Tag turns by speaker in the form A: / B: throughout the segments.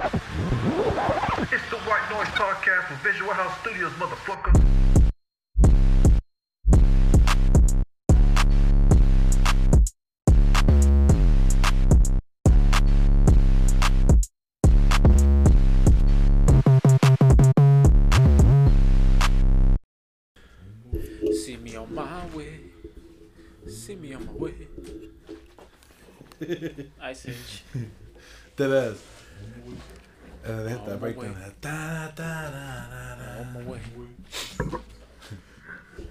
A: It's the White Noise Podcast from Visual House Studios, motherfucker.
B: See me on my way. See me on my way.
C: That ass. And they hit that breakdown.
B: way.
C: Da, da, da, da,
B: On my way.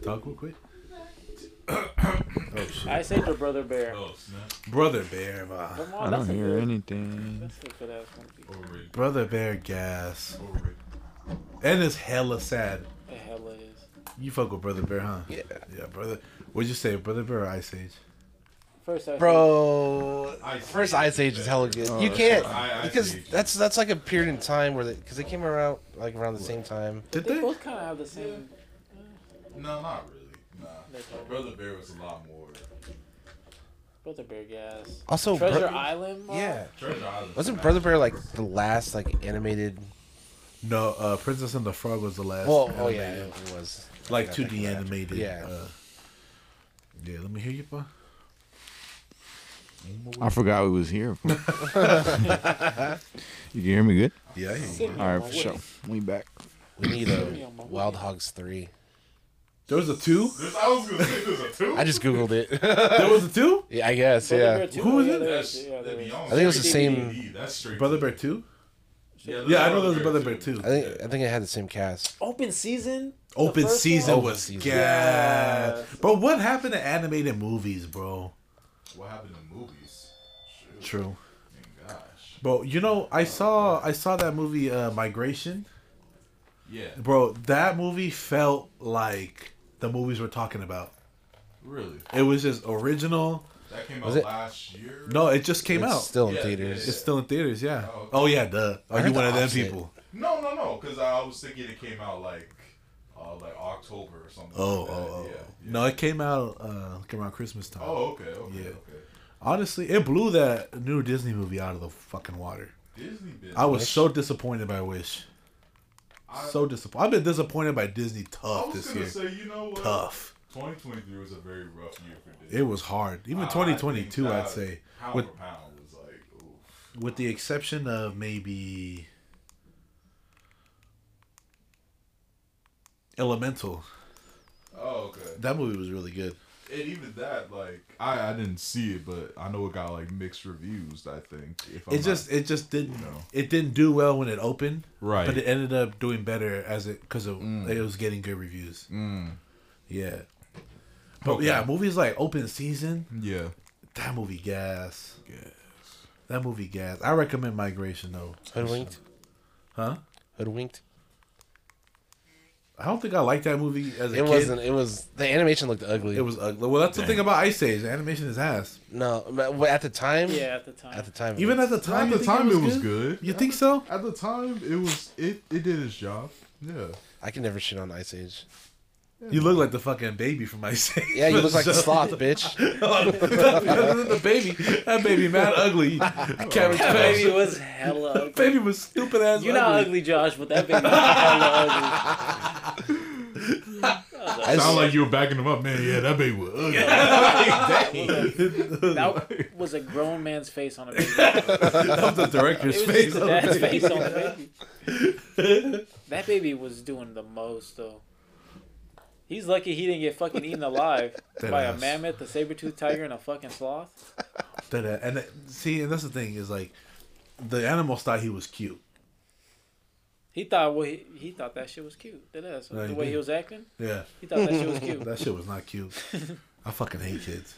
C: Talk real quick. oh shit.
B: Ice Age or Brother Bear?
D: Oh snap!
C: Brother Bear, man.
B: Come
E: I don't
B: that's a
E: hear
B: good-
E: anything.
B: That's a good ass movie.
D: Overrated.
C: Brother Bear gas.
D: Overrated.
C: And it's hella sad.
B: The hell it is.
C: You fuck with Brother Bear, huh?
F: Yeah.
C: Yeah, brother. What'd you say, Brother Bear or Ice Age?
B: First, Ice
F: Bro,
D: Ice
F: first Ice Age is hella good.
E: Oh,
F: you can't
D: I-
F: because
D: Age.
F: that's that's like a period in time where they because they came around like around the same time.
C: Did
B: They
C: they?
B: both kind of have the same.
D: No, not really. Nah.
B: They
D: Brother Bear was a lot more.
B: Brother Bear gas.
F: Also,
B: Treasure
F: Bro-
B: Island. Mom?
F: yeah,
D: Treasure Island.
F: wasn't Brother Bear like the last like animated?
C: No, uh, Princess and the Frog was the last.
F: Well, oh yeah, it was
C: Like 2D
F: back in that.
C: animated.
F: Yeah.
C: Uh, yeah, let me hear you, pa.
E: I forgot we was here. you can hear me good?
C: Yeah, I hear you.
B: See me
E: All
B: on
E: right,
B: my
E: for sure. We back.
F: We need a
B: on my way.
F: Wild Hogs three.
C: There was a two?
D: I was gonna say there's a two.
F: I just googled it.
C: There was a two?
F: yeah, I guess.
B: Brother
F: Yeah,
B: Bear too?
C: Who is
B: Yeah,
C: it?
D: That's,
B: is. Yeah,
D: that'd
B: there
D: be
B: is.
D: on
F: I think it was the same-
D: That's.
C: Brother Bear two?
D: Yeah,
C: Yeah, I know there was a Brother Bear two.
F: I think I think it had the same cast.
B: Open season.
C: Open season
B: one?
C: was
F: season.
C: gas.
B: Yes.
C: But what happened to animated movies, bro?
D: What happened to movies? Shoot.
C: True.
D: Man, gosh.
C: Bro, you know, I saw I saw that movie uh Migration.
D: Yeah.
C: Bro, that movie felt like the movies we're talking about.
D: Really.
C: It was just original.
D: That came
F: Was
D: out
F: it-
D: last year.
C: No, it just came
F: it's
C: out.
F: still in
D: Yeah,
F: theaters.
D: yeah,
C: It's still in theaters, yeah.
D: Oh, okay.
C: Oh yeah, duh. Are you one
F: the
C: of them people?
D: No, no, no. Because I was thinking it came out like, uh, like October or something.
C: Oh,
D: like
C: oh, oh.
D: Yeah, yeah.
C: No, it came out uh like around Christmas time.
D: Oh, okay, okay,
C: Yeah.
D: okay.
C: Honestly, it blew that new Disney movie out of the fucking water.
D: Disney bit.
C: I was so disappointed by Wish.
D: I,
C: So disappointed. I've been disappointed by Disney
D: I
C: tough
D: was
C: this year.
D: say, you know what?
C: Tough.
D: 2023 was a very rough year for Disney.
C: It was hard. Even
D: I- I
C: 2022, I'd say,
D: Pound
C: with
D: pound was like, oof.
C: with the exception of maybe Elemental.
D: Oh, okay.
C: That movie was really good.
D: And even that, like, I, I didn't see it, but I know it got like mixed reviews. I think. If I'm
C: It
D: not-
C: just it just didn't
D: you know.
C: it didn't do well when it opened,
D: right.
C: but it ended up doing better as it because of
D: Mm.
C: it was getting good reviews.
D: mm,
C: Yeah. But
D: Okay.
C: yeah, movies like Open Season,
D: yeah.
C: that movie gas.
D: Gas.
C: That movie gas. I recommend Migration though.
F: Hoodwinked.
C: Huh?
F: Hoodwinked.
C: I don't think I liked that movie as a
F: It
C: kid.
F: wasn't. It was the animation looked ugly.
C: It was ugly. Well, that's the thing about Ice Age. The animation is ass.
F: no, but at the time.
B: Yeah, at the time.
F: At the time. it
C: Even
F: was-
C: at the time,
D: At
C: you
D: the
C: think
D: time, it was good.
C: You think so?
D: At the time, it was it. It did its job. Yeah.
F: I can never shit on Ice Age.
C: You look like the fucking baby from Ice Age.
F: Yeah, you look like the sloth, bitch.
C: the baby. That baby mad ugly. Cabbage oh.
B: That
C: Patch.
B: baby was hella ugly.
C: Baby was stupid ass.
B: You're not ugly, Josh, but that baby was hella ugly.
F: I
D: Sound
F: just-
D: like you were backing him up, man. Yeah, that baby was ugly.
B: That was a grown man's face on a baby.
C: That was the director's
B: It was
C: face.
B: just the dad's face on the baby. That baby was doing the most though. He's lucky he didn't get fucking eaten alive
C: Dead
B: by a mammoth, a saber-toothed tiger, and a fucking sloth.
C: That, and uh, see, and that's the thing is like, the animals thought he was cute.
B: He thought well, he, he thought that shit was cute. That is
C: Yeah,
B: the
C: he
B: way
C: did.
B: he was acting.
C: Yeah,
B: He thought that shit was cute.
C: that shit was not cute. I fucking hate kids.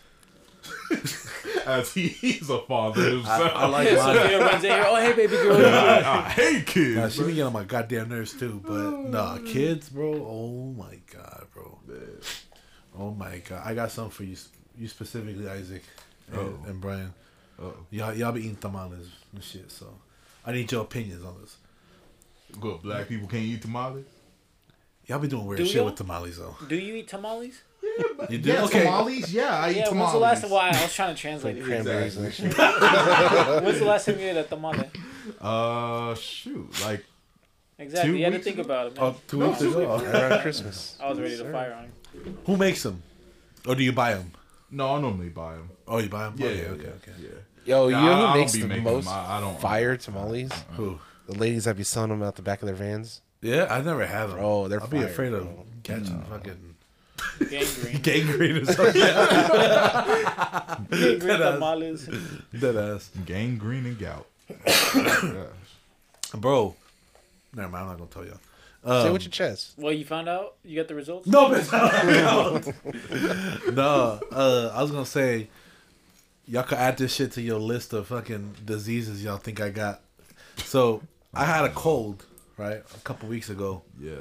D: As he, he's a father himself.
C: I like
B: Yeah,
C: mine.
B: Sophia runs in here. Oh hey baby girl.
D: I, I hate kids.
C: Nah, she
D: bro.
C: be getting on my goddamn nerves too. But nah, kids, bro. Oh my god, bro. Oh my god, I got something for you. You specifically, Isaac and, and Brian.
D: Oh,
C: Y'all, y'all be eating tamales and shit. So, I need your opinions on this.
D: Good. Black people can't eat tamales.
C: Y'all be doing weird
B: Do
C: shit
B: y'all?
C: with tamales though.
B: Do you eat tamales?
C: yeah You do?
D: Yeah,
C: okay.
D: tamales. Yeah, I eat
B: Yeah,
D: tamales.
B: when's the last time? Well, I was trying to translate it.
F: cranberries and shit.
B: When's the last time you ate a tamale?
D: Uh, shoot, like
B: Exactly.
D: Two
B: You had to
D: weeks
B: think
D: ago?
B: about it, man.
C: Oh, two weeks ago.
F: Right around Christmas.
B: I was ready to fire on him.
C: Who makes them? Or do you buy them?
D: no, I normally buy them.
C: Oh, you buy them?
D: Yeah,
C: okay,
D: yeah,
C: okay,
D: yeah,
C: okay.
D: yeah.
F: Yo, you
D: Nah,
F: know who
D: don't
F: makes
D: be
F: the most
D: them. I- I don't-
F: fire tamales?
C: Who?
F: The ladies that be selling them out the back of their vans.
C: Yeah, I never had them.
F: Bro, they're
C: I'll be
F: fire,
C: afraid of
F: bro.
C: catching fucking
B: Gangrene.
C: gangrene or something.
B: Gangrene
C: Deadass.
B: tamales.
C: Dead ass.
D: Gangrene and gout. Yeah.
C: Bro. Never mind, I'm not gonna tell y'all.
F: Say
C: Um,
F: with your chest.
B: Well, you found out? You got the results?
C: No, bitch. no, uh, I was gonna say, y'all could add this shit to your list of fucking diseases y'all think I got. So I had a cold, right, a couple weeks ago,
D: Yeah.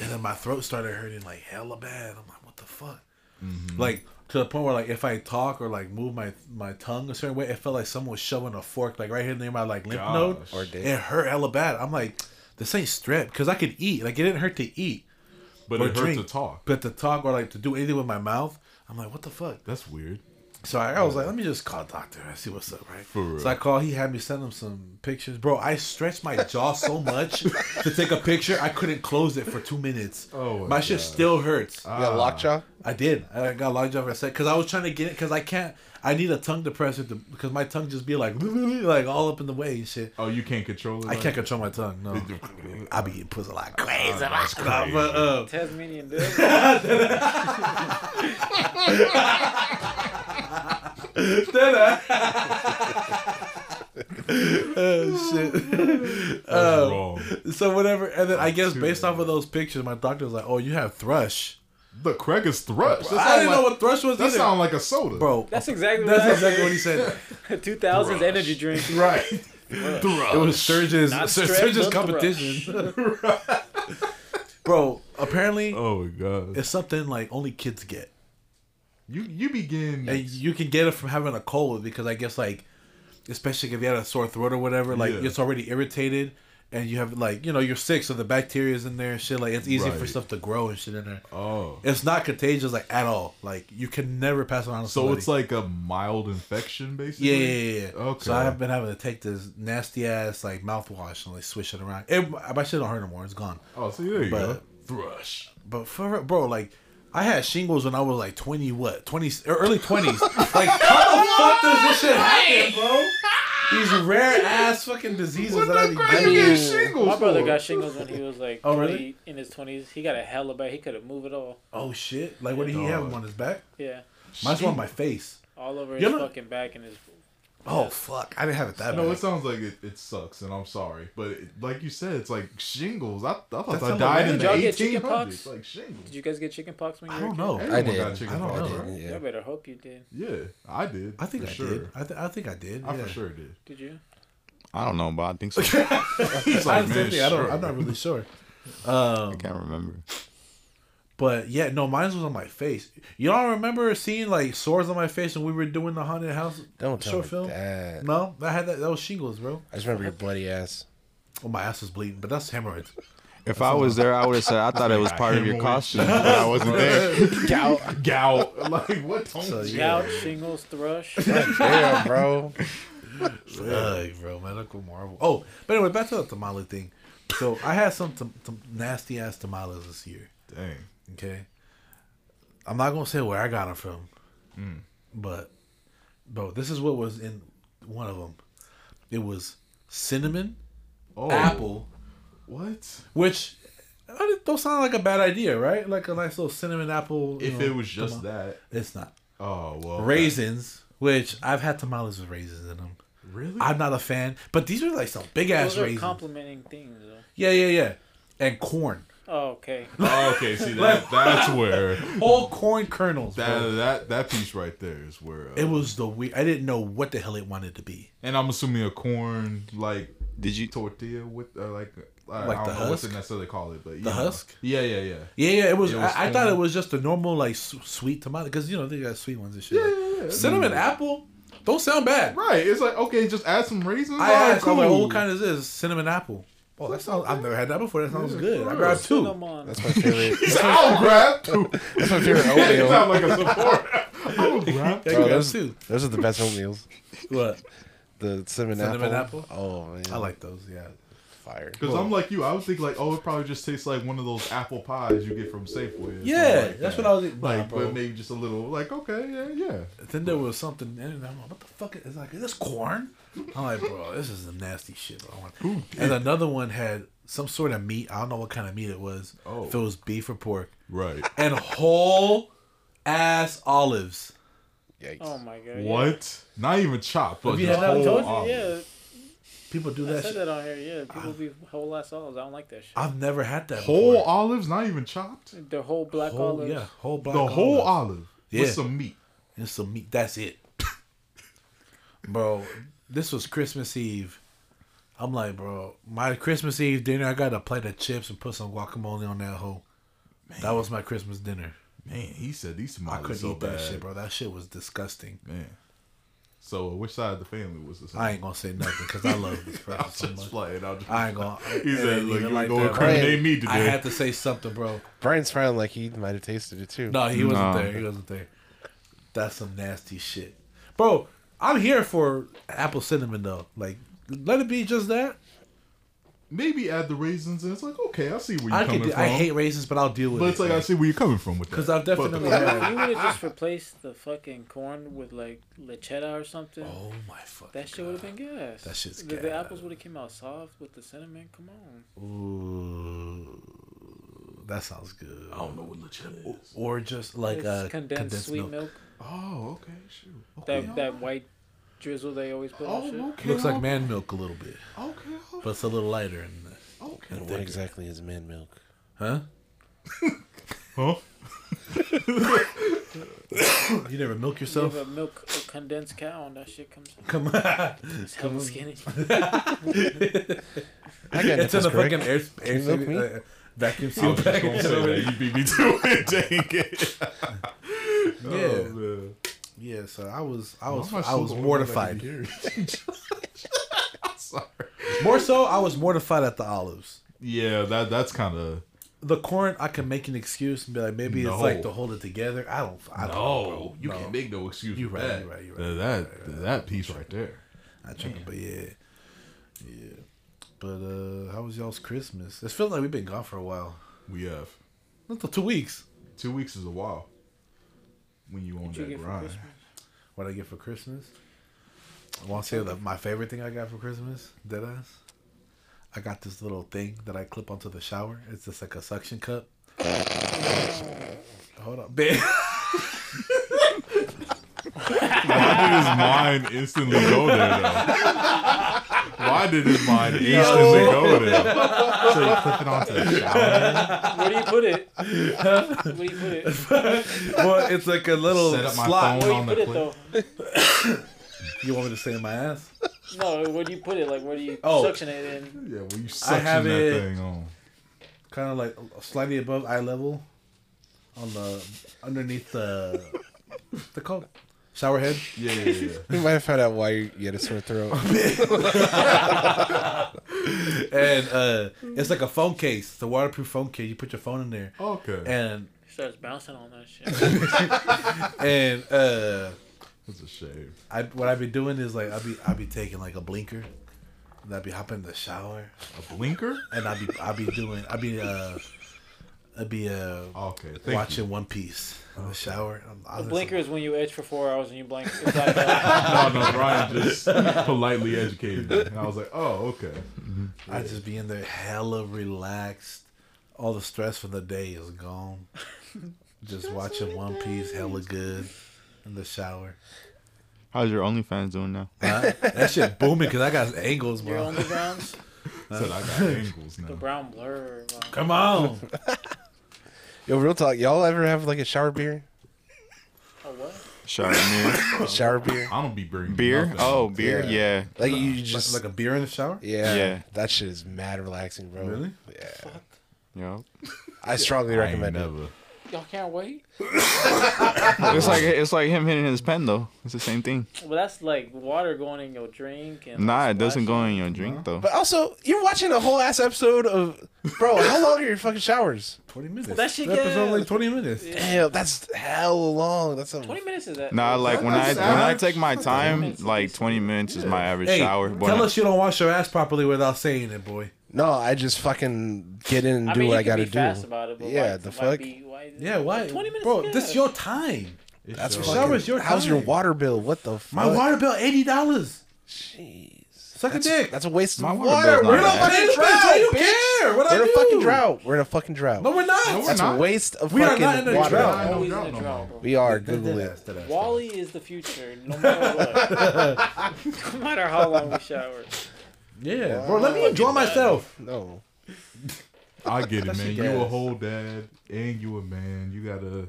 C: and then my throat started hurting like hella bad. I'm like, what the fuck? Mm-hmm. Like to the point where like if I talk or like move my my tongue a certain way, it felt like someone was shoving a fork like right here near my like lymph
D: Gosh.
C: node.
F: Or dick.
C: It hurt hella bad. I'm like, this ain't strep because I could eat. Like it didn't hurt to eat.
D: But it hurt
C: drink.
D: to talk.
C: But to talk or like to do anything with my mouth, I'm like, what the fuck?
D: That's weird.
C: So I, I was like, let me just call a doctor and see what's up, right?
D: For real.
C: So I called. He had me send him some pictures, bro. I stretched my jaw so much to take a picture, I couldn't close it for two minutes.
D: Oh my
C: my shit still hurts.
F: You got lockjaw?
C: I did. I got lockjaw for a sec because I was trying to get it because I can't. I need a tongue depressor to because my tongue just be like like all up in the way and shit.
D: Oh, you can't control it.
C: I
D: like-
C: can't control my tongue. No, I be eating pussy like crazy.
D: That's
C: Nah,
D: crazy.
C: but uh,
B: Tasmanian devil.
C: oh shit.
D: That's
C: Uh. So whatever, and then I guess based off of those pictures, my doctor was like, "Oh, you have thrush."
D: The Craig is thrush. That
C: I didn't
D: like,
C: know what thrush was
D: That
C: either,
D: sound like a soda,
C: bro.
B: That's exactly what
C: That's
B: I
C: exactly what he said.
B: said. 2000s energy drink.
C: right.
D: Thrush.
C: It was Surge's
B: Not
C: Sir-
B: strep,
C: Surge's
B: but
C: competition. bro, apparently
D: Oh my god.
C: it's something like only kids get,
D: You you begin.
C: and you can get it from having a cold because I guess like, especially if you had a sore throat or whatever, like
D: Yeah.
C: it's already irritated. And you have like you know you're sick, so the bacteria's in there and shit. Like it's easy for stuff to grow and shit in there.
D: oh.
C: It's not contagious like at all. Like you can never pass it on. To
D: So
C: somebody.
D: it's like a mild infection, basically.
C: yeah, yeah, yeah, yeah.
D: Okay.
C: So I've been having to take this nasty ass like mouthwash and like swish it around. It, my shit don't hurt no more. It's gone.
D: Oh, see there you
C: But-
D: go. Thrush.
C: But for bro, like I had shingles when I was like twenty, what twenty, er, early twenties. like how the fuck does this shit happen, bro? These rare ass fucking diseases
D: What
C: that I
D: the
C: be getting.
D: get shingles
B: My brother
D: for?
B: got shingles when he was like
C: Oh, really?
B: in his 20s. He got a hell hella bad. He couldn't move at all.
C: Oh shit! Like what did he have
D: Dog.
C: on his back?
B: Yeah.
C: Mine's on my face.
B: All over
C: You
B: his
C: know-
B: fucking back and his.
C: Oh fuck! I didn't have it that way.
D: No,
C: bad.
D: it sounds like it, it sucks, and I'm sorry, but it, like you said, it's like shingles. I, I thought
C: That's
D: I died in the
B: Y'all get chicken
D: 1800s. Like shingles.
B: Did you guys get chicken pox when you
C: I
B: were
C: don't
B: a kid?
C: know.
F: I did.
D: got chicken
C: I don't
D: pox,
C: know.
D: right?
F: Yeah.
B: I better hope you did.
D: Yeah, I did.
C: I think
D: for
C: I
D: sure.
C: did. I, th- I think I did.
D: I
C: yeah.
D: for sure did.
B: Did you?
E: I don't know, but I think so.
D: He's
C: I,
D: like, man,
C: I don't.
D: sure.
C: I'm not really sure.
E: I
C: Um,
E: can't remember.
C: But yeah, no, mine was on my face. You don't remember seeing like sores on my face when we were doing the haunted house
F: Don't tell
C: short
F: me
C: film?
F: that.
C: No, I had that. That was shingles, bro.
F: I just remember your bloody ass.
C: Oh, my ass was bleeding, but that's hemorrhoids.
E: If I was there, I would have said I thought it was part of your costume, but I wasn't there.
F: Gout.
D: gout. Like what?
C: So, yeah.
B: Gout, shingles, thrush.
F: Damn, bro.
C: Ugh, bro, medical marvel. Oh, but anyway, back to the tamale thing. So I had some tam- tam- nasty ass tamales this year.
D: Dang.
C: Okay, I'm not gonna say where I got them from,
D: Mm.
C: but bro, this is what was in one of them. It was cinnamon,
D: Oh,
C: apple,
D: What?
C: which don't sound like a bad idea, right? Like a nice little cinnamon apple.
D: If
C: know,
D: it was just
C: tamale.
D: that.
C: it's not
D: Oh well.
C: raisins. Which I've had tamales with raisins in them.
D: Really?
C: I'm not a fan, but these are like some big ass
B: Those are
C: raisins.
B: complimenting things, though.
C: yeah, yeah, yeah, and corn.
B: Oh, okay.
D: Oh, okay. See that. That's where
C: Whole corn kernels,
D: that
C: bro.
D: that that piece right there is where. Uh,
C: It was the we. I didn't know what the hell it wanted to be.
D: and I'm assuming a corn like
E: Did you?
D: tortilla with uh, like. Uh,
C: Like
D: I
C: the
D: don't know what to
C: husk?
D: necessarily call it, but
C: The
D: know.
C: husk?
D: Yeah, yeah, yeah.
C: Yeah, yeah. It was.
D: It was
C: I, I thought it was just a normal like s- sweet tomato because you know they got sweet ones and shit.
D: Yeah,
C: like-
D: yeah, yeah.
C: Cinnamon apple don't sound bad.
D: Right. It's like okay, just add some raisins.
C: I
D: Alright,
C: asked, I'm like,
D: cool.
C: what kind is this? Cinnamon apple. Oh, that sounds. I've never had that before. That sounds good. I
D: real.
C: grabbed two.
F: That's my favorite.
D: I'll grab two.
F: That's my favorite oatmeal.
D: sound like a support. I'll grab
C: I
F: Bro, those,
C: two.
F: those are the best oatmeals.
C: What?
F: the cinnamon,
C: Cinnamon
F: apple.
C: apple?
F: Oh man,
C: I like those. Yeah.
F: fire.
D: Because I'm like you, I would think like, oh, it probably just tastes like one of those apple pies you get from Safeway. or
C: Yeah,
D: like
C: that's
D: that.
C: what I was eating.
D: like.
C: Nah,
D: but maybe just a little, like, okay, yeah, yeah.
C: Then there was something, and I'm like, what the fuck? Is, it's like, is this corn? I'm like, bro, this is the nasty shit. Bro. I want- And another one had some sort of meat. I don't know what kind of meat it was.
D: Oh.
C: If it was beef or pork.
D: Right.
C: And whole ass olives.
F: Yikes.
B: Oh my god. yeah.
D: What? Not even chopped, but
C: Have you that? I
B: I
D: whole
B: told you,
D: olive.
B: yeah.
C: People do
B: I said
C: shit.
B: that on here. Yeah, people be whole ass olives. I don't like that shit.
C: I've never had that
D: Whole
C: before.
D: olives, not even chopped.
B: the whole black
C: Whole,
B: olives.
C: yeah, whole black
D: the whole
C: olive.
D: olive
C: Yeah.
D: with some meat.
C: and some meat. That's it, bro. This was Christmas Eve. I'm like, bro, my Christmas Eve dinner. I got a plate of chips and put some guacamole on that whole. That was my Christmas dinner.
D: Man, he said these
C: I couldn't
D: so
C: eat
D: bad.
C: that shit, bro. That shit was disgusting.
D: Man. So, which side of the family was this?
C: I ain't gonna say nothing because I love this
D: I'm
C: person so
D: just
C: much.
D: playing. I'm just,
C: I ain't gonna.
D: He said, "Look, you ain't
C: like
D: gonna
C: that,
D: incriminate me today."
C: I had to say something, bro.
F: Brian's frowned like he might have tasted it too.
C: No, he wasn't
E: No.
C: there. He wasn't there. That's some nasty shit, bro. I'm here for apple cinnamon though. Like, let it be just that.
D: Maybe add the raisins, and it's like, okay, I see where you're
C: I
D: coming
C: could.
D: from.
C: I hate raisins, but I'll deal with
D: but
C: it.
D: it's like I see where you're coming from with that.
C: Because I've definitely
D: fact-
C: had-
B: you would have just replaced the fucking corn with like lechera or something.
C: Oh my fuck.
B: that shit would have been gas.
C: That shit's
B: the, the apples would have came out soft with the cinnamon. Come on.
C: Ooh, that sounds good.
D: I don't know what legit is.
C: Or just like
B: It's
C: uh,
B: condensed,
C: condensed,
B: sweet
C: milk.
B: milk.
D: Oh, okay, shoot. Okay,
B: That that white drizzle they always put on shit.
D: Oh, okay.
C: Looks like
D: okay,
C: man milk a little bit,
D: Okay,
C: but it's a little lighter. And
D: okay.
F: And what exactly is man milk?
C: huh?
D: Huh?
C: You never milk yourself?
B: have a milk a condensed cow and that shit comes out.
C: Come on.
B: It's hella skinny.
F: I got
C: It's in
F: nipples,
C: a
F: Greg.
C: fucking air, air
F: you milk me?
C: uh, vacuum seal
D: was just
C: bag.
D: gonna say that. You beat me to it. Dang it.
C: Yeah.
D: Oh.
C: Yeah, so I was, I was, I was
D: that
C: mortified.
D: Sorry.
C: More so, I was mortified at the olives.
D: Yeah, that that's kind of
C: The corn, I can make an excuse and be like, maybe
D: No.
C: it's like to hold it together. I don't, I don't know.
D: You
C: No.
D: can't make no excuse.
C: You
D: for
C: right,
D: that.
C: you right, you
D: Uh,
C: right,
D: That that piece right there.
C: I tripping, but yeah, yeah. But uh, how was y'all's Christmas? It's feeling like we've been gone for a while.
D: We have
C: Not two weeks.
D: two weeks is a while. When you on
B: What you
D: that
B: get for
D: grind.
B: Christmas?
C: What I get for Christmas? I want to say that my favorite thing I got for Christmas, deadass. I got this little thing that I clip onto the shower. It's just like a suction cup. Hold up, babe.
D: Why did his mind instantly go there though? Why did his mind instantly go there? So you clip it onto the shower.
B: Where do you put it? Where do you put it?
C: well, it's like a little
D: Set up my
C: slot.
D: phone.
B: Where do you
D: the
B: put it
D: clip.
B: though?
C: You want me to say in my ass?
B: No, where do you put it? Like where do you
C: Oh.
B: suction it in?
D: Yeah, well you suction
C: have
D: that
C: it-
D: thing on.
C: Kind of like slightly above eye level, on the underneath the the called shower head.
D: Yeah, yeah, yeah.
F: We might have found out why you had a sore throat.
C: and uh, it's like a phone case. It's a waterproof phone case. You put your phone in there,
D: Okay.
C: and
B: Starts bouncing on that shit.
C: and uh,
D: That's a shame.
C: I what I be doing is like I be I be taking like a blinker, and I'd be hopping in the shower,
D: A blinker?
C: and I'd be I'd be doing I'd be uh I be uh
D: Okay. Thank
C: watching
D: You.
C: One Piece in the shower. I'm,
B: The blinker is when you edge for four hours and you blink. Like uh,
D: No, no, Brian just politely educated me. And I was like, oh, okay.
C: I just be in there hella relaxed. All the stress from the day is gone. Just watching One Piece hella good in the shower.
E: How's your OnlyFans doing now?
C: Huh? that shit booming because I got angles,
B: your
C: bro.
B: undergrounds.
D: Said I got angles now.
B: The brown blur. bro.
C: Come on.
F: Yo, real talk. Y'all ever have like a shower beer?
B: Oh what?
E: Shower beer.
F: A shower beer?
D: I don't be bringing
E: Beer?
D: nothing.
E: Oh, beer?
F: Yeah.
E: Yeah.
F: Like you
C: Just
F: just
C: like a beer in the shower?
F: yeah,
E: Yeah.
F: That shit is mad relaxing, bro.
C: Really?
F: Yeah.
E: Yep.
F: I strongly
D: I ain't
F: recommend it.
D: never.
B: Y'all can't wait.
E: It's like it's like him hitting his pen though. It's the same thing.
B: Well, that's like water going in your drink and.
E: Nah, it doesn't go in your drink though.
F: But also, you're watching a whole ass episode of, bro. How long are your fucking showers?
C: Twenty minutes.
B: that shit
C: The episode like twenty minutes.
F: Damn, that's hell long. That's a.
B: Twenty minutes is that?
E: Nah, like when I
D: That's
E: when I take my time,
B: minutes,
E: like 20 minutes is my average
C: Hey,
E: shower. But
C: tell us you don't wash your ass properly without saying it, boy.
F: No, I just fucking get in and
B: I
F: do
B: mean,
F: what
B: you
F: I gotta
B: be fast
F: do.
B: about it, but
F: Yeah,
B: why,
F: the
B: why
F: fuck?
B: Be, why,
C: Yeah, why?
B: Twenty minutes,
C: bro.
B: is
C: This
B: good.
C: your time.
D: It
F: That's
D: shows.
F: fucking.
C: Shower's your
F: How's your water bill? What the fuck?
C: My water bill eighty dollars.
F: Jeez.
C: Suck
F: That's,
C: a dick.
F: that's a waste of
E: My water
F: water.
E: bill's
F: We're in a fucking drought.
C: why you care? What
F: We're in a fucking drought. We're in a fucking drought.
C: No, we're not.
D: No, we're
F: That's
D: not.
F: a waste of
C: We are
F: fucking
C: not in a
F: water.
C: drought.
D: I don't
B: Always in
D: know
B: a
D: no
B: drought,
D: more.
B: bro.
F: We are
C: Dead
F: Google
C: ass,
F: it.
B: Wally is the future, no matter what. no matter how long we shower.
C: Yeah, bro. Let me enjoy myself.
F: No.
D: I get it, man. You a whole dad and you a man. You gotta,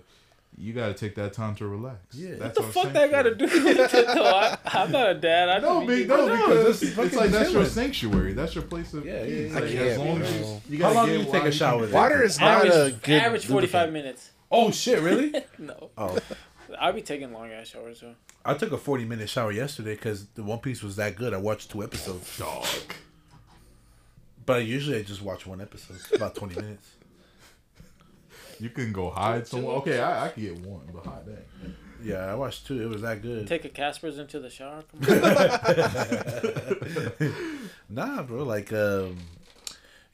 D: you gotta take that time to relax.
C: Yeah.
D: That's
B: What the
D: I'm
B: fuck
D: saying
B: that got to do with it, though? I, I'm not a dad. I
D: No,
B: just
D: big
B: be-
D: no,
C: know,
D: because
C: just
D: it's
C: fucking
D: like that's your sanctuary. That's your place of
C: Yeah, yeah,
D: peace.
C: yeah.
D: Like, as long as you, you
C: How
D: gotta
C: long do you take a shower
D: can-
F: Water is not a good.
B: average 45 minutes.
C: Oh shit, really?
B: No.
C: oh,
B: I'll be taking long ass showers, though.
C: I took a forty minute shower yesterday because the One Piece was that good. I watched two episodes.
D: Dog.
C: But usually I just watch one episode. It's about twenty minutes.
D: You can go hide somewhere. Okay, I, I can get one, but hide that.
C: Yeah, I watched two. It was that good.
B: Take a Casper's into the shower.
C: Nah, bro. Like, um,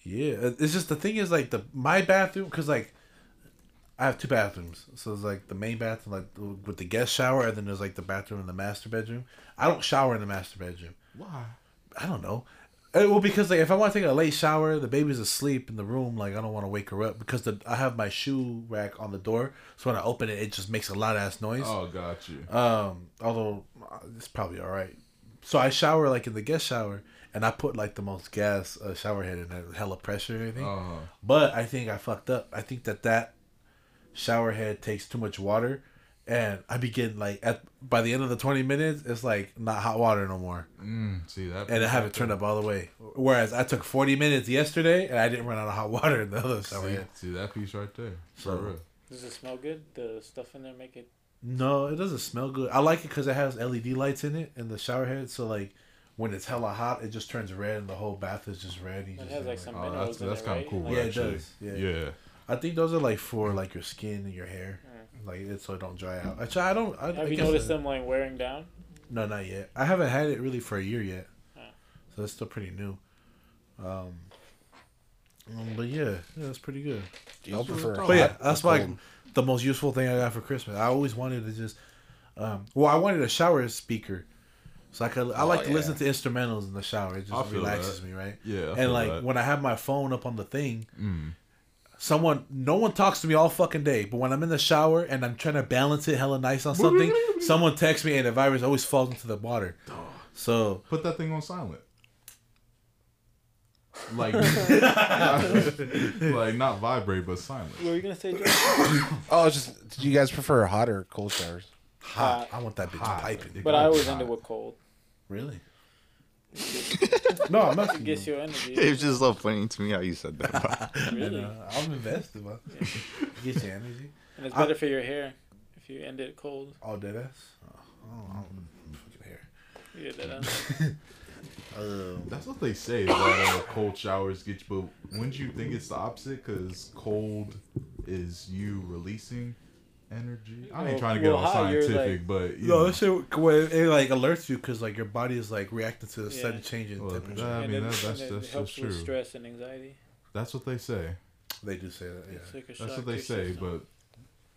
C: yeah. It's just the thing is like the my bathroom because like I have two bathrooms. So it's like the main bathroom, like with the guest shower, and then there's like the bathroom in the master bedroom. I don't shower in the master bedroom.
D: Why?
C: I don't know. Uh, well, because like if I want to take a late shower, the baby's asleep in the room. Like I don't want to wake her up because the I have my shoe rack on the door, so when I open it, it just makes a loud ass noise.
D: Oh, got you.
C: Um, although uh, it's probably all right. So I shower like in the guest shower, and I put like the most gas uh, shower head in there, hella pressure and everything.
D: Uh,
C: But I think I fucked up. I think that that shower head takes too much water, and I begin like at by the end of the twenty minutes, it's like not hot water no more,
D: mm, see that.
C: and I have it turned up all the way. Whereas I took forty minutes yesterday, and I didn't run out of hot water in the other shower
D: See, see that piece right there.
C: So-
D: For real.
B: Does it smell good? The stuff in there make it.
C: No, it doesn't smell good. I like it because it has LED lights in it in the shower head. So like when it's hella hot, it just turns red and the whole bath is just red. You
B: It
C: just
B: has like
C: like-
B: some
D: Oh,
B: minerals
D: that's
B: in
D: that's
B: it,
D: kind
B: right?
D: of cool.
C: Yeah, it
D: actually.
C: does. Yeah.
D: Yeah.
C: I think those are like for like your skin and your hair, like it so it don't dry out. Actually, I don't. I,
B: Have
C: I
B: you noticed
C: I-
B: them like wearing down?
C: No, not yet. I haven't had it really for a year yet,
B: Oh.
C: so it's still pretty new. Um, um, but yeah, yeah, it's pretty good.
F: Do y'all prefer?
C: But yeah, that's
F: or
C: like the most useful thing I got for Christmas. I always wanted to just, um, well, I wanted a shower speaker, so I could. I
F: Oh,
C: like to
F: yeah.
C: listen to instrumentals in the shower. It just relaxes
D: that.
C: me, right?
D: Yeah. I
C: and like
D: that.
C: when I have my phone up on the thing,
D: Mm.
C: Someone, no one talks to me all fucking day. But when I'm in the shower and I'm trying to balance it hella nice on something, someone texts me and the virus always falls into the water. So
D: Put that thing on silent. Like, like not vibrate, but silent.
B: What were you gonna say, Joe?
F: Oh, it's just do you guys prefer hot or cold showers?
C: hot. I want that bitch
D: Hot.
C: piping.
B: But I always end it with cold.
C: Really? No, I'm not.
B: It gets your energy.
E: It's just so funny to me how you said that. bro.
B: really,
C: I'm invested, man. Get your energy.
B: and it's better for your hair if you end it cold.
C: All dead ass. Oh, I don't fucking hair.
B: You get that. uh,
C: Um,
D: That's what they say that uh, cold showers get you. But wouldn't you think it's the opposite? Because cold is you releasing energy. I ain't
B: Well-
D: trying to get
B: well,
D: all
B: how you're,
D: scientific, but you
C: no,
D: know.
C: that shit well, it, it like alerts you because like your body is like reacting to the
B: Yeah.
C: sudden change in
D: Well,
C: temperature.
D: that- I mean, that- that's-
B: and it
D: that's
B: helps
D: just true.
B: stress and anxiety.
D: that's what they say.
C: They do say that. Yeah.
B: Like
D: That's what they say.
B: system.
D: But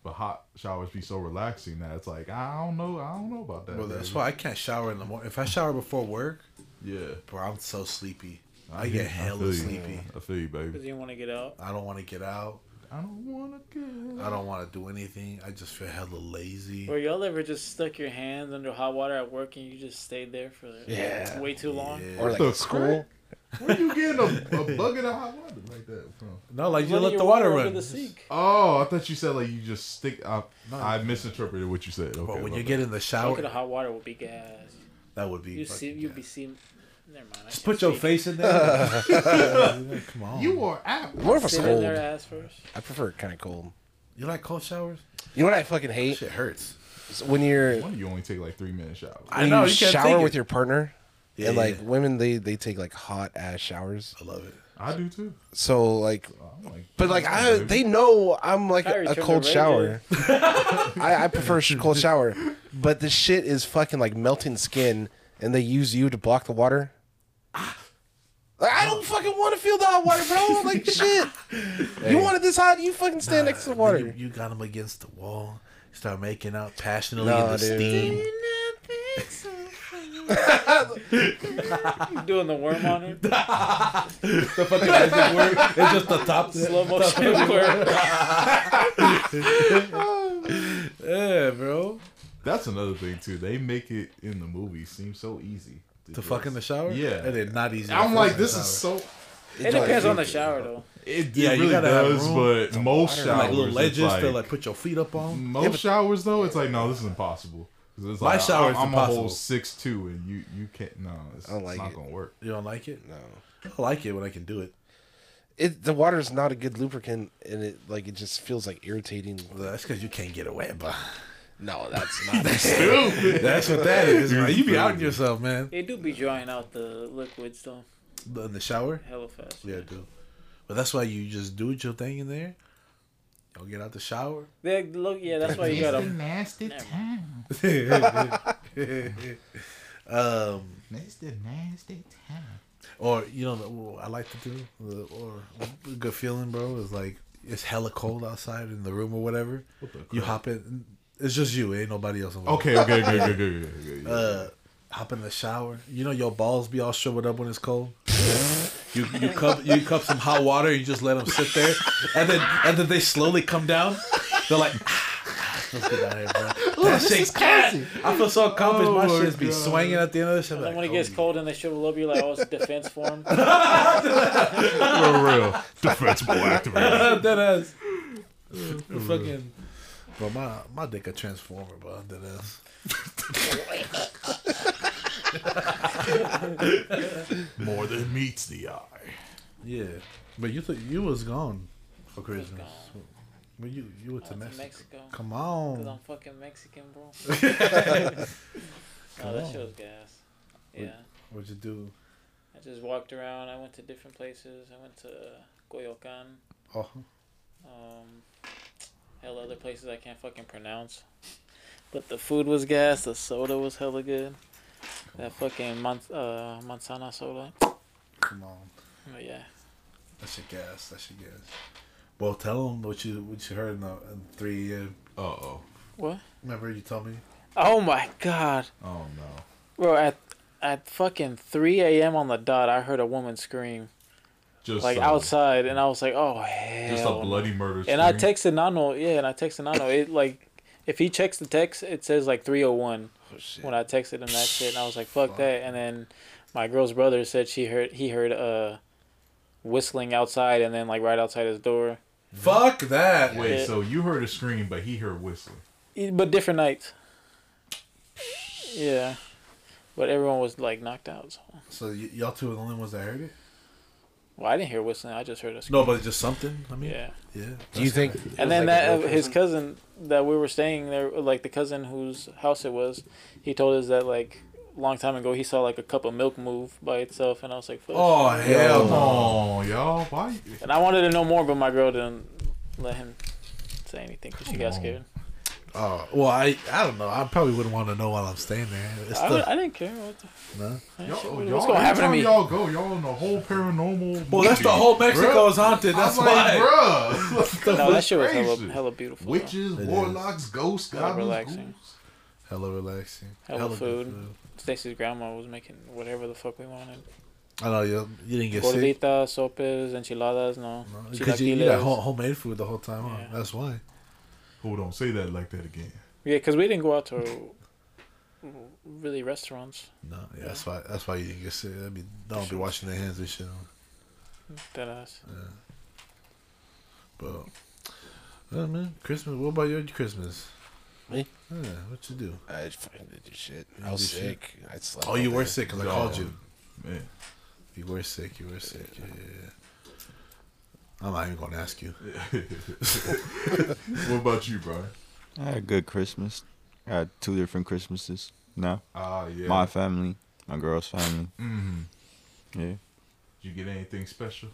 D: but hot showers be so relaxing that it's like I don't know. I don't know about that.
C: Well, that's
D: baby.
C: why I can't shower in the morning. If I shower before work,
D: Yeah.
C: bro, I'm so sleepy. I,
D: hear-
C: get hella
D: feel you.
C: sleepy.
D: I feel you, baby.
B: Because
D: baby.
B: you want to get out.
C: I don't want to get out.
D: I don't wanna get.
C: I don't want to do anything. I just feel hella lazy.
B: Or y'all ever just stuck your hands under hot water at work and you just stayed there for like,
F: Yeah.
B: way too long?
C: Yeah.
F: Or like
D: the
F: at school?
D: Where you getting a, a bucket of hot water like that from?
C: No, like you
B: Running
C: let the water
B: under
C: run.
B: the sink.
D: Oh, I thought you said like you just stick. I, I misinterpreted what you said. Okay,
C: But when you get in the
B: Bucket
C: shower,
B: of hot water would be gas.
C: that would be.
B: You see, you'd
C: gas.
B: be seeing. Never mind. I
C: Just put your
B: speak.
C: face in there. Come on.
D: you are out.
F: More of a
B: Sit in there
F: cold.
B: ass first.
F: I prefer it kind of cold.
C: You like cold showers?
F: You know what I fucking hate?
C: Shit hurts.
F: Is when you're
D: Why do you only take like three minute showers?
C: I
F: when
C: know
F: you,
C: you can't
F: shower
C: take
F: with
C: it.
F: your partner,
C: Yeah,
F: and like
C: yeah.
F: women, they they take like hot ass showers.
C: I love it.
D: I do too.
F: So like, oh,
D: I'm like,
F: but like I,
D: baby.
F: they know I'm like
B: Kyrie
F: a, a cold
B: the
F: shower. I, I prefer a sh- cold shower, but the shit is fucking like melting skin, and they use you to block the water. Ah. Like, I don't fucking want to feel the hot water, bro. Like shit. You wanted this hot? You fucking stand next to the water.
C: You, you got them against the wall. Start making out passionately
F: No,
C: in the
F: dude.
C: steam.
B: Doing the worm on her.
C: the fucking magic word. It's just the top.
B: Slow motion worm.
C: Yeah, bro.
D: That's another thing too. They make it in the movie seem so easy
C: To
D: just-
C: fuck in the shower?
D: Yeah.
C: And it's not easy.
D: I'm like, this is so.
B: It depends on the shower though.
D: It,
C: Yeah,
D: it
C: you
D: really
C: gotta have
D: does,
C: room.
D: but most showers,
C: like little
D: it's
C: ledges
D: like,
C: to like put your feet up on.
D: most showers though, it's like no, this is impossible. It's
C: My
D: like,
C: shower
D: I'm,
C: is
D: I'm a whole six two, and you you can't. No, it's,
F: I don't like
D: it's not
F: it.
D: gonna work.
C: You don't like it?
F: No.
C: I like it when I can do it.
F: It the water is not a good lubricant, and it like it just feels like irritating.
C: Well, that's because you can't get away, but
F: No, that's not.
C: that's Stupid. That's what that is. Man. You be out in yourself, man.
B: They do be drying out the liquids though,
C: In the shower.
B: hella fast.
C: Yeah, I do. But that's why you just do your thing in there. Don't get out the shower.
B: They look, yeah, that's why you gotta.
D: nasty
B: Never.
D: time.
C: um,
D: It's the nasty time.
C: or you know, what I like to do, or good feeling, bro, is like it's hella cold outside in the room or whatever.
D: What the
C: You hop in. It's just you. Ain't nobody else. involved.
D: Okay, okay, okay, okay, okay, okay, okay.
C: uh, hop in the shower. You know your balls be all shriveled up when it's cold. you you cup you cup some hot water. You just let them sit there, and then and then they slowly come down. They're like, ah, let's get out of here, bro. That shit's classy. I feel so accomplished.
D: Oh
C: my
D: my
C: shit's be
D: God.
C: swinging at the end of the shit.
B: And then
C: Like,
B: when it gets
C: oh,
B: cold and they shrivel up, you're like, oh, it's defense form.
D: For real. Defensible activated.
C: that ass. Fucking, bro, my my dick a transformer, bro. That ass.
D: More than meets the eye.
C: Yeah, but you thought you was gone for Christmas.
B: gone.
C: But you you went to
B: I to
C: Mexico.
B: Mexico.
C: Come
B: Cause
C: on.
B: I'm fucking Mexican, bro. oh, that shit was gas. Yeah.
C: What'd you do?
B: I just walked around. I went to different places. I went to Coyoacan.
C: Oh,
B: Um, hell, other places I can't fucking pronounce. But the food was gas. The soda was hella good. That fucking man- uh, manzana soda.
C: come on.
B: But yeah.
C: That shit gas. That shit gas. Well, tell them what you what you heard in, the, in three a.m.
D: Uh oh.
B: What?
C: Remember you told me?
B: Oh my god,
D: Oh no.
B: bro! At at fucking three a.m. on the dot, I heard a woman scream
D: Just
B: like
D: uh,
B: outside, and I was like, "Oh hell!"
D: Just a bloody murder.
B: And I texted Nano, yeah, and I texted Nano. It like, if he checks the text, it says like three oh one.
F: Oh, shit.
B: when I texted him that shit, and I was like, "Fuck that!" And then my girl's brother said she heard he heard uh whistling outside, and then like right outside his door,
C: Fuck that.
D: Wait,
B: Yeah.
D: so you heard a scream, but he heard whistling.
B: But different nights. Yeah, but everyone was like knocked out. So.
C: So y- y'all two are the only ones that heard it?
B: Well, I didn't hear whistling. I just heard a scream.
C: No, but just something. I mean, yeah.
B: Yeah,
F: Do you think?
B: and then that uh, his cousin that we were staying there, like the cousin whose house it was, he told us that like a long time ago he saw like a cup of milk move by itself, and I was like, Fuck.
C: Oh hell no.
D: y'all. Why?
B: And I wanted to know more, but my girl didn't let him say anything because she got
D: on.
B: scared.
C: Oh well, I I don't know. I probably wouldn't want to know while I'm staying there. It's
B: I,
C: the,
B: would- I didn't care. What the,
C: no.
D: Y'all, y'all,
B: what's gonna happen to
D: every
B: me?
D: time Y'all go, y'all in the whole paranormal.
C: Well, that's the whole Mexico is haunted. That's
D: I'm
C: why.
D: like, bruh.
B: no, that shit was hella, hella beautiful.
D: Witches,
C: It
D: warlocks, ghosts,
B: Hella
D: goblins,
B: relaxing.
D: ghouls.
C: Hella relaxing.
B: Hella
C: good
B: food. Stacy's grandma was making whatever the fuck we wanted.
C: I know you. You didn't get sick.
B: Gorditas, sopes, enchiladas, no.
C: Because you eat that
B: Chilaquiles.
C: home, homemade food the whole time. Huh?
B: Yeah.
C: That's why.
D: Hold on, say that like that again.
B: Yeah, because we didn't go out to really restaurants.
C: No, yeah, that's why. That's why you didn't get sick. I mean, don't be washing their hands and shit. On.
B: That ass. Yeah.
C: But, oh man, Christmas. What about your Christmas?
F: Me?
C: Yeah, what you do?
F: I just fucking did your shit.
C: You
F: I was
C: did shit?
F: sick. I slept.
C: Oh, you
F: all
C: were
F: day.
C: sick because I called you.
D: Man,
C: You were sick. You were sick. Yeah. yeah, yeah. I'm not even gonna ask you.
D: What about you, bro?
E: I had a good Christmas. I had two different Christmases No.
D: Ah, yeah.
E: My family, my girl's family.
D: Mm.
E: Yeah.
D: Did you get anything special?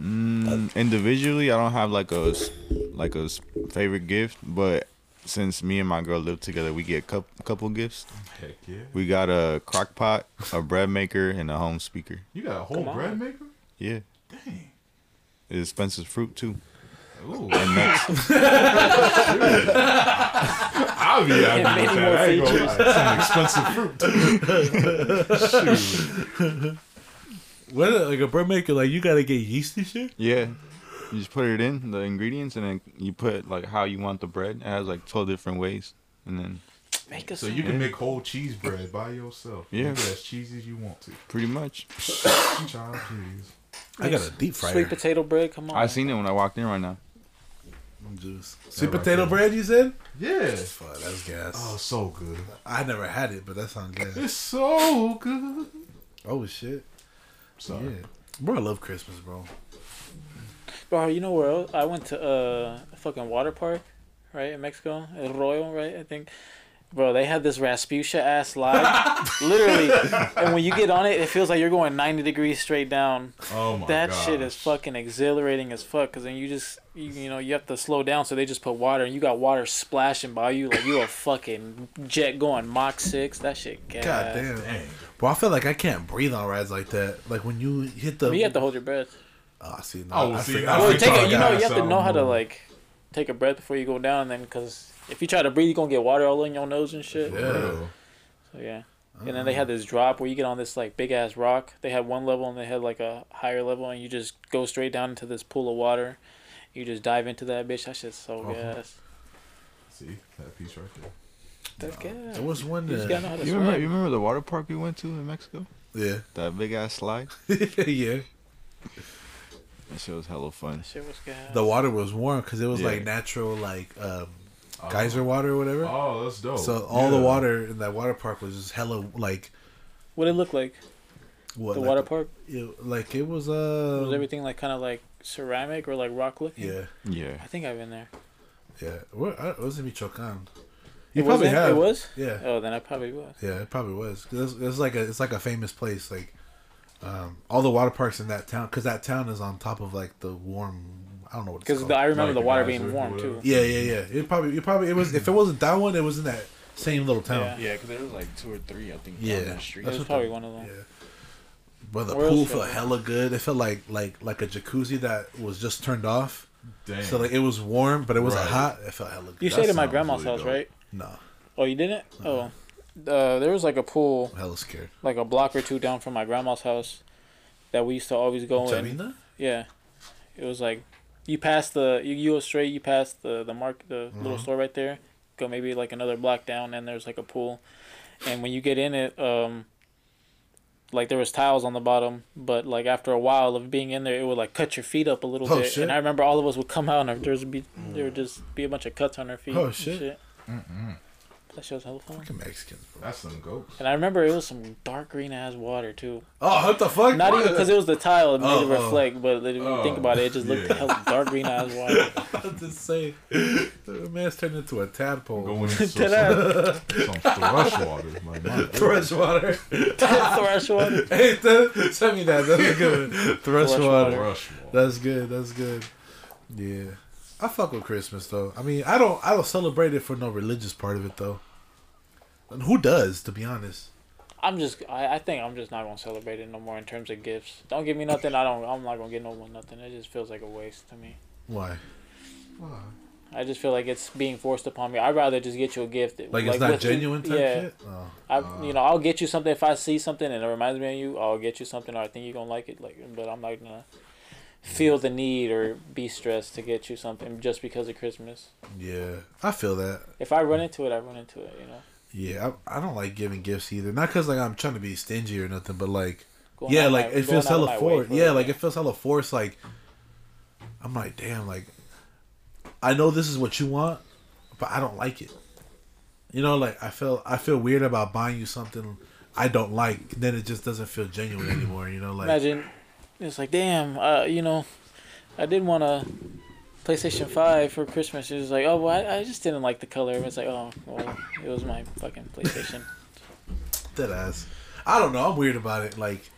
E: Mm, individually, I don't have like a like a s- favorite gift, but since me and my girl live together, we get a couple, couple gifts.
D: Heck yeah.
E: We got a crock pot, a bread maker, and a home speaker.
D: You got a whole
B: Come on.
D: bread maker?
E: Yeah,
D: Dang.
E: It's Spencer's fruit too.
D: Ooh.
E: And next,
D: I'll be happy
B: many
D: with
B: more
D: that. I ain't gonna
B: features.
D: lie. Some expensive fruit. Shoot.
C: What like a bread maker? Like you gotta get yeast and shit.
E: yeah, you just put it in the ingredients, and then you put like how you want the bread. It has like twelve different ways, and then
B: Make us
D: So you can make whole cheese bread by yourself.
E: Yeah.
D: Make it as cheesy as you want to.
E: pretty much.
D: Child cheese.
C: I got a deep fryer.
B: sweet potato bread. Come on.
E: I seen it when I walked in right now.
C: Juice. Sweet
D: right
C: potato
D: there.
C: bread. You said?
D: Yeah.
C: Fuck, that's gas.
D: Oh, so good.
C: I never had it, but that sounds gas.
D: It's so good.
C: oh shit.
D: Sorry.
C: Yeah. Bro, I love Christmas, bro.
B: Bro, you know where else? I went to uh, a fucking water park, right in Mexico, El Rollo, right? I think. Bro, they had this Rasputia ass slide, literally, and when you get on it, it feels like you're going ninety degrees straight down.
D: Oh my god.
B: that
D: gosh.
B: shit is fucking exhilarating as fuck. Cause then you just, you, you know, you have to slow down, so they just put water, and you got water splashing by you like you a fucking jet going Mach six. That shit, gas.
C: God damn.
D: Dang.
C: Bro, I feel like I can't breathe on rides like that. Like when you hit the.
B: But you have to hold your breath.
C: Oh, see, no,
D: Oh,
C: I
D: see,
C: forget- I
D: I
B: Well,
C: forget
B: take it. You know, you have to know how to like take a breath before you go down, and then because if you try to breathe, you're gonna get water all in your nose and shit.
C: Yeah.
D: Bro.
B: So yeah. And then they had this drop where you get on this like big ass rock. They had one level and they had like a higher level, and you just go straight down into this pool of water. You just dive into that bitch. That shit's so gas.
D: See that piece right there.
B: That's gas.
C: There was one
B: You gotta know how
C: that.
B: to
E: You remember?
B: swim.
E: You remember the water park we went to in Mexico?
C: Yeah.
E: That big ass slide.
C: yeah.
E: That shit was hella fun.
B: That shit was gas.
C: The water was warm because it was
E: Yeah.
C: like natural, like um,
D: Oh.
C: geyser water or whatever.
D: Oh, that's dope.
C: So all the water in that water park was just hella like
B: What it look like?
C: what
B: The
C: like,
B: water park
C: It, like it was uh
B: was everything like kind of like ceramic or like rock looking.
C: yeah
E: Yeah.
B: I think I've been there.
C: yeah. Where, I, it was in Michoacan.
B: It
C: You probably have.
B: It was.
C: Yeah.
B: Oh, then I probably was.
C: Yeah, it probably was. 'Cause It's, it's like a it's like a famous place. Like um, all the water parks in that town, because that town is on top of like the warm. I don't know what it's
B: Because. I remember
D: Like
B: the
D: the
B: water being warm too.
C: yeah, yeah, yeah. It probably it probably it was if it wasn't that one, it was in that same little town.
B: Yeah.
E: Yeah, because there was like two or three, I think.
C: Yeah.
E: on that street.
B: It
C: That's
B: was probably
C: the-
B: one of them.
C: Yeah. But the
B: Where
C: pool
B: else
C: felt hella good. It felt like like like a jacuzzi that was just turned off.
D: Dang.
C: So like it was warm, but it wasn't
D: Right.
C: hot. It felt hella good.
B: You
D: That
B: stayed at my grandma's
D: really
B: house,
D: dope.
B: right?
C: No,
B: Oh, you didn't? Oh, uh, there was like a pool,
C: hella scared.
B: like a block or two down from my grandma's house, that we used to always go in.
C: Chavina?
B: Yeah, it was like you pass the you, you go straight, you pass the the mark the little
C: Mhm.
B: store right there. Go maybe like another block down, and there's like a pool, and when you get in it, um, like there was tiles on the bottom, but like after a while of being in there, it would like cut your feet up a little
C: Oh,
B: bit.
C: shit.
B: And I remember all of us would come out, and there would be there would just be a bunch of cuts on our feet.
C: Oh,
B: and
C: shit.
B: That shit was hella fun.
C: Fucking Mexicans, bro.
D: That's some goats.
B: And I remember it was some dark green ass water too.
C: Oh, what the fuck?
B: Not even because it was the tile, it made
C: Oh,
B: it
C: oh.
B: reflect. But when you
D: Oh,
B: think about it, it just looked oh,
D: yeah.
B: hella dark green ass water.
C: I was just saying, the man's turned into a tadpole.
D: Going into some, some thrush water. Like, my
C: Thrush water.
B: Thrush water.
C: hey, th- send me that. That's a good one. Thrush,
B: Thrush
C: water.
D: Water.
C: That's good. That's good. Yeah, I fuck with Christmas though. I mean, I don't. I don't celebrate it for no religious part of it though. And who does, to be honest?
B: I'm just, I, I think I'm just not gonna celebrate it no more in terms of gifts. Don't give me nothing. I don't. I'm not gonna get no one nothing. It just feels like a waste to me.
C: Why? Why?
B: I just feel like it's being forced upon me. I'd rather just get you a gift. that-
C: Like, it's not genuine type
B: yeah.
C: shit. Oh.
B: I, you know, I'll get you something if I see something and it reminds me of you. I'll get you something, or I think you're gonna like it. Like, but I'm not gonna feel the need or be stressed to get you something just because of Christmas.
C: Yeah, I feel that.
B: If I run into it, I run into it. You know.
C: Yeah, I, I don't like giving gifts either. Not because like I'm trying to be stingy or nothing, but like
B: Going
C: yeah, like
B: my-
C: it feels hella forced.
B: for
C: Yeah, like it feels hella forced. Like I'm like, damn, like I know this is what you want, but I don't like it. You know, like I feel I feel weird about buying you something I don't like. Then it just doesn't feel genuine anymore. You know, like
B: Imagine it's like, damn, uh, you know, I did want a PlayStation Five for Christmas. It was like, oh, well, I, I just didn't like the color. It was like, oh, well, it was my fucking PlayStation.
C: Dead ass. I don't know. I'm weird about it. Like,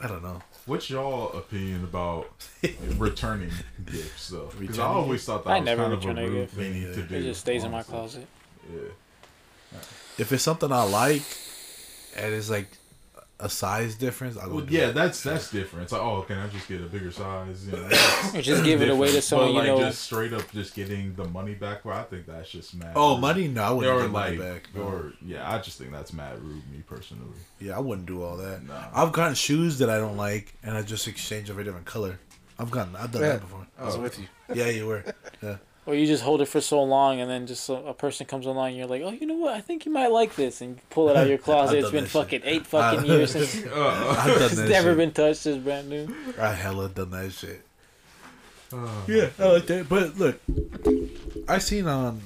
C: I don't know.
D: What's y'all opinion about returning gifts though? Because I always thought that
B: I
D: was
B: never
D: kind of a
B: return a
D: rude
B: gift.
D: thing to do.
B: It just stays in my closet.
D: Yeah.
C: If it's something I like, and it's like a size difference, I
D: Well,
C: would.
D: yeah, that's that's different. It's like, oh, can I just get a bigger size? You know,
B: just give it away to
D: different.
B: someone
D: but,
B: you
D: like,
B: know.
D: just straight up, just getting the money back. Well, I think that's just mad.
C: Oh,
D: rude.
C: money? No, I wouldn't
D: Or
C: get money back. no.
D: or yeah, I just think that's mad rude, me personally.
C: Yeah, I wouldn't do all that.
D: No.
C: I've gotten shoes that I don't like, and I just exchange of a different color. I've gotten, I've done
F: Yeah.
C: that before.
F: I was with you.
C: Yeah, you were. Yeah.
B: Or you just hold it for so long, and then just a, a person comes along, and you're like, oh, you know what? I think you might like this, and you pull it out of your closet. it's been
C: that shit.
B: fucking eight fucking years since
D: Uh,
C: I've done
B: it's
C: that
B: never
C: shit.
B: been touched. It's brand new.
C: I hella done that shit.
D: uh,
C: Yeah, I like that. But look, I seen on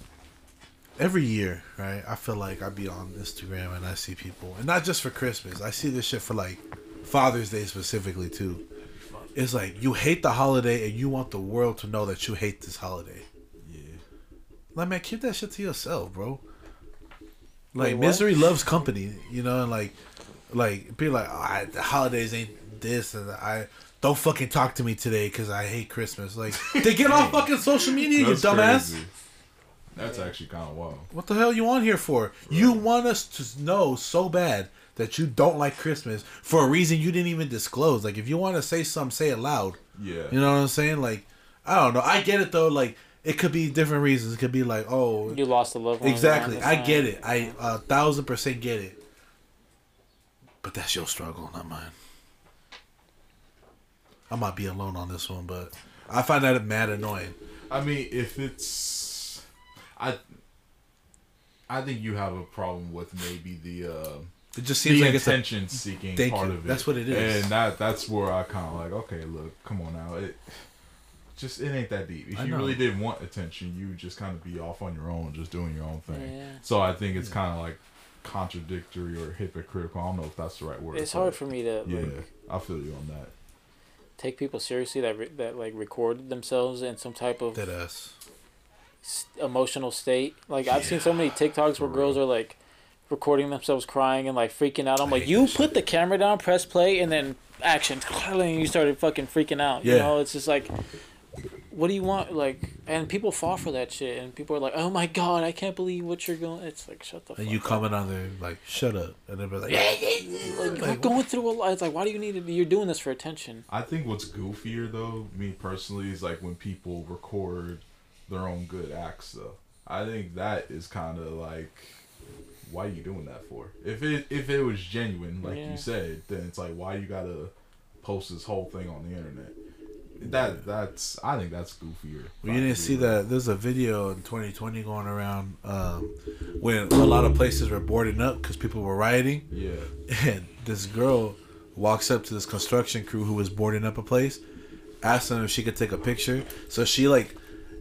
C: every year, right? I feel like I'd be on Instagram and I see people, and not just for Christmas. I see this shit for like Father's Day specifically too. It's like you hate the holiday and you want the world to know that you hate this holiday.
D: Yeah.
C: Like man, keep that shit to yourself, bro. Like
B: Wait,
C: misery loves company, you know, and like, like be like, oh, I, the holidays ain't this, and I don't fucking talk to me today because I hate Christmas. Like, they get off fucking social media, you
D: That's
C: dumbass.
D: crazy. That's actually kind of wild.
C: What the hell you on here for? You want us to know so bad that you don't like Christmas for a reason you didn't even disclose. Like, if you want to say something, say it loud.
D: Yeah.
C: You know what I'm saying? Like, I don't know. I get it though. Like, it could be different reasons. It could be like, oh,
B: You lost a loved one.
C: Exactly. I
B: this
C: get it. I a thousand percent get it. But that's your struggle, not mine. I might be alone on this one, but I find that mad annoying.
D: I mean, if it's, I, I think you have a problem with maybe the uh,
C: It just seems
D: the
C: like it's a,
D: attention seeking part
C: you.
D: of it.
C: That's what it is.
D: and that that's where I kind of like, okay, look, come on now, it just it ain't that deep. If
C: I
D: you
C: know.
D: really didn't want attention, you would just kind of be off on your own, just doing your own thing.
B: Yeah.
D: So I think it's kind of like contradictory or hypocritical. I don't know if that's the right word.
B: It's
D: but
B: hard for me to
D: Yeah,
B: like
D: I feel you on that.
B: take people seriously that re- that like record themselves in some type of
C: dead ass.
B: s- emotional state. Like I've seen so many TikToks where girls are like recording themselves crying and like freaking out. I'm like, you
C: that
B: put the camera down, press play, and then action, and you started fucking freaking out.
C: Yeah.
B: You know, it's just like, what do you want? Like, and people fall for that shit, and people are like, oh my god, I can't believe what you're going. It's like, shut the
C: And
B: fuck
C: you
B: up.
C: comment on there like, "Shut up," and they're be like,
B: Like, you're going through a lot. It's like, why do you need to? You're doing this for attention.
D: I think what's goofier though, me personally, is like when people record their own good acts though. I think that is kind of like, why are you doing that for? If it if it was genuine, like
B: Yeah.
D: you said, then it's like why you gotta post this whole thing on the internet. That that's I think that's goofier.
C: Well, you didn't see that. There's a video in 2020 going around um, when a lot of places were boarding up because people were rioting.
D: Yeah.
C: And this girl walks up to this construction crew who was boarding up a place, asks them if she could take a picture. So she like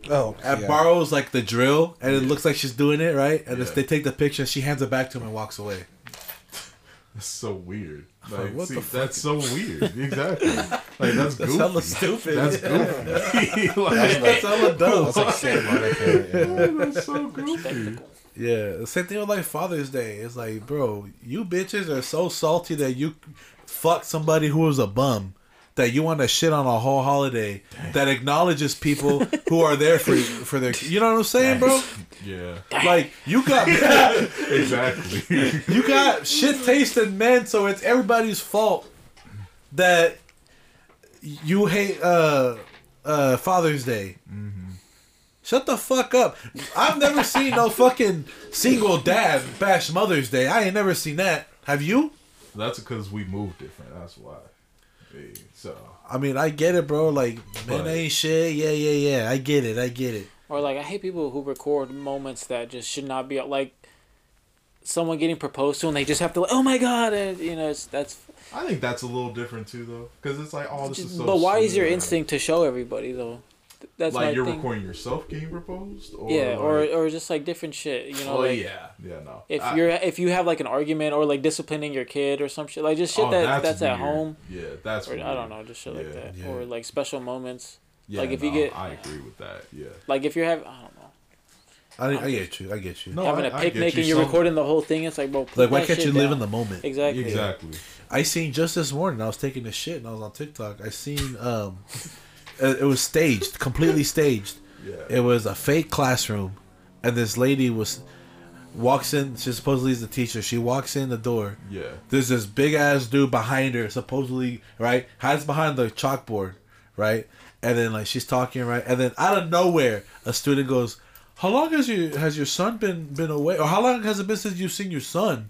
F: Oh,
C: uh,
F: yeah.
C: borrows like the drill, and it looks like she's doing it right. And
D: Yeah.
C: they take the picture, and she hands it back to him and walks away.
D: That's so weird.
C: Like,
D: Like,
C: what
D: see,
C: the fuck?
D: that's so weird. Exactly. Like that's,
C: That's
D: goofy.
C: hella stupid.
D: That's goofy. like,
C: That's hella dumb.
F: It's like Santa Monica. Yeah.
D: that's so goofy.
C: Yeah, the same thing with like Father's Day. It's like, bro, you bitches are so salty that you fuck somebody who was a bum that you want to shit on a whole holiday that acknowledges people who are there for for their. You know what I'm saying, bro?
D: Yeah.
C: Like you got
D: Exactly.
C: you got shit tasting men, so it's everybody's fault that you hate uh uh Father's Day. Shut the fuck up. I've never seen no fucking single dad bash Mother's Day. I ain't never seen that. Have you?
D: That's because we move different. That's why. Hey, so
C: I mean, I get it, bro. Like, men
D: But-
C: ain't shit. Yeah, yeah, yeah. I get it. I get it.
B: Or like I hate people who record moments that just should not be like someone getting proposed to and they just have to like oh my god and you know it's that's
D: I think that's a little different too, though, because it's like, oh, this is so.
B: but why is your
D: sweet.
B: instinct to show everybody though that's
D: like
B: my
D: you're
B: thing.
D: recording yourself getting proposed? Or
B: yeah or
D: like-
B: or just like different shit you know
D: oh
B: like
D: yeah, yeah, no.
B: if
D: I-
B: you're if you have like an argument or like disciplining your kid or some shit like just shit
D: oh,
B: that that's, at home
D: Yeah, that's.
B: or I don't know just shit like that
C: Yeah.
B: or like special moments
D: Yeah,
B: Like, if you
D: no,
B: get-
D: I agree with that. Yeah.
B: Like if you're having, I don't know,
C: I, I get you. I get you.
D: No,
B: having
D: I-
B: a
D: I get
B: picnic
D: you.
B: and you're
D: Some-
B: recording the whole thing. It's like, bro,
C: Like, why can't
B: shit
C: you live
B: down.
C: in the moment?
B: Exactly.
D: Exactly.
C: I seen just this morning. I was taking a shit and I was on TikTok. I seen um, it it was staged, completely staged.
D: Yeah.
C: It was a fake classroom, and this lady was walks in. She supposedly is the teacher. She walks in the door.
D: Yeah.
C: There's this big ass dude behind her, supposedly right, hides behind the chalkboard, right, and then like she's talking right, and then out of nowhere, a student goes, "How long has your has your son been been away, or how long has it been since you've seen your son?"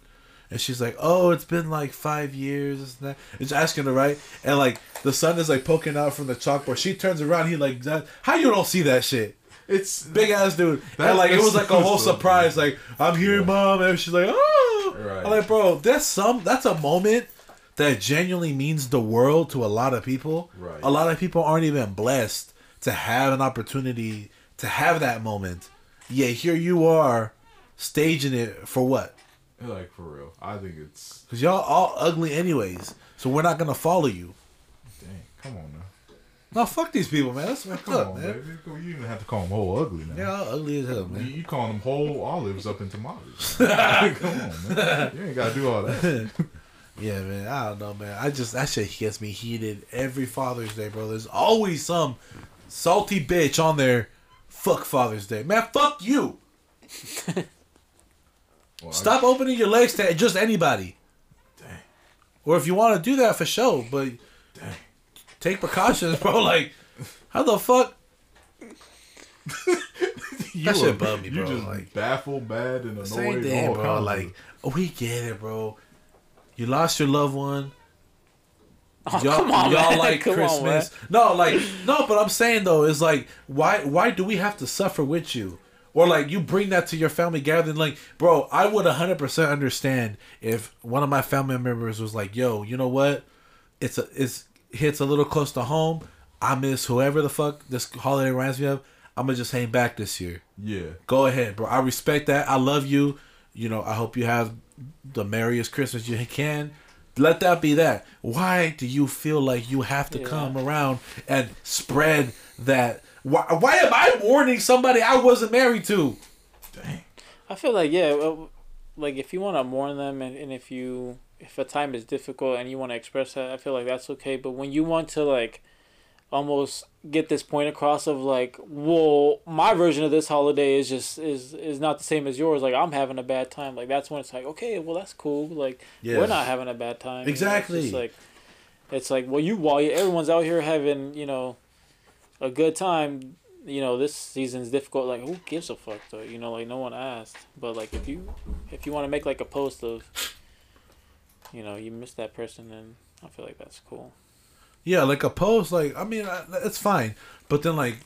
C: And she's like, "Oh, it's been like five years." This and that. It's asking her right, and like the sun is like poking out from the chalkboard. She turns around. He like, "How you don't see that shit?"
D: It's
C: Big ass dude.
D: That-
C: and like it was like a whole surprise. Like I'm here, mom, and she's like, "Oh."
D: Right.
C: I'm like, bro, that's some. That's a moment that genuinely means the world to a lot of people.
D: Right.
C: A lot of people aren't even blessed to have an opportunity to have that moment. Yeah, here you are, staging it for what?
D: Like for real. I think it's
C: Because y'all all ugly anyways. So we're not gonna follow you.
D: dang. Come on now.
C: No, fuck these people, man. That's fucked
D: Come
C: up,
D: on,
C: man.
D: baby. You even have to call them whole ugly now.
C: Yeah, ugly as hell,
D: You,
C: man.
D: you calling them whole olives up in tomatoes. Come on, man. You ain't gotta do all that.
C: Yeah, man. I don't know, man. I just that shit gets me heated every Father's Day, bro. There's always some salty bitch on there. Fuck Father's Day, man. Fuck you.
D: Well, I-
C: Stop opening your legs to just anybody.
D: Dang.
C: Or if you want to do that for show, but
D: Dang.
C: take precautions, bro. Like, how the fuck?
D: You
C: That shit
D: are-
C: bum me,
D: You just
C: like-
D: baffled, mad, and
C: Same
D: annoyed.
C: thing,
D: all
C: bro.
D: kinds
C: Like, oh, we get it, bro. You lost your loved one.
B: Oh,
C: y'all,
B: come on,
C: y'all
B: man.
C: like
B: Come on,
C: Christmas. no, like no, but I'm saying though is like why why do we have to suffer with you? Or like you bring that to your family gathering like, bro, I would 100% understand if one of my family members was like, "Yo, you know what? It's a it's hits a little close to home. I miss whoever the fuck this holiday reminds me of. I'm going to just hang back this year."
D: yeah.
C: Go ahead, bro. I respect that. I love you. You know, I hope you have the merriest Christmas you can. Let that be that. Why do you feel like you have to
B: Yeah.
C: come around and spread that? Why, why am I warning somebody I wasn't married to?
D: Dang.
B: I feel like yeah, like if you want to mourn them and, and if you if a time is difficult and you want to express that, I feel like that's okay. But when you want to like almost get this point across of like, well, my version of this holiday is just is is not the same as yours. Like I'm having a bad time. Like that's when it's like, okay, well that's cool. Like
C: Yeah.
B: we're not having a bad time. you know? It's just
C: Exactly.
B: like it's like well, you while everyone's out here having you know a good time you know this season's difficult like who gives a fuck though you know like no one asked but like if you if you want to make like a post of you know you miss that person then i feel like that's cool
C: Yeah, like a post. Like I mean, I- it's fine. But then like,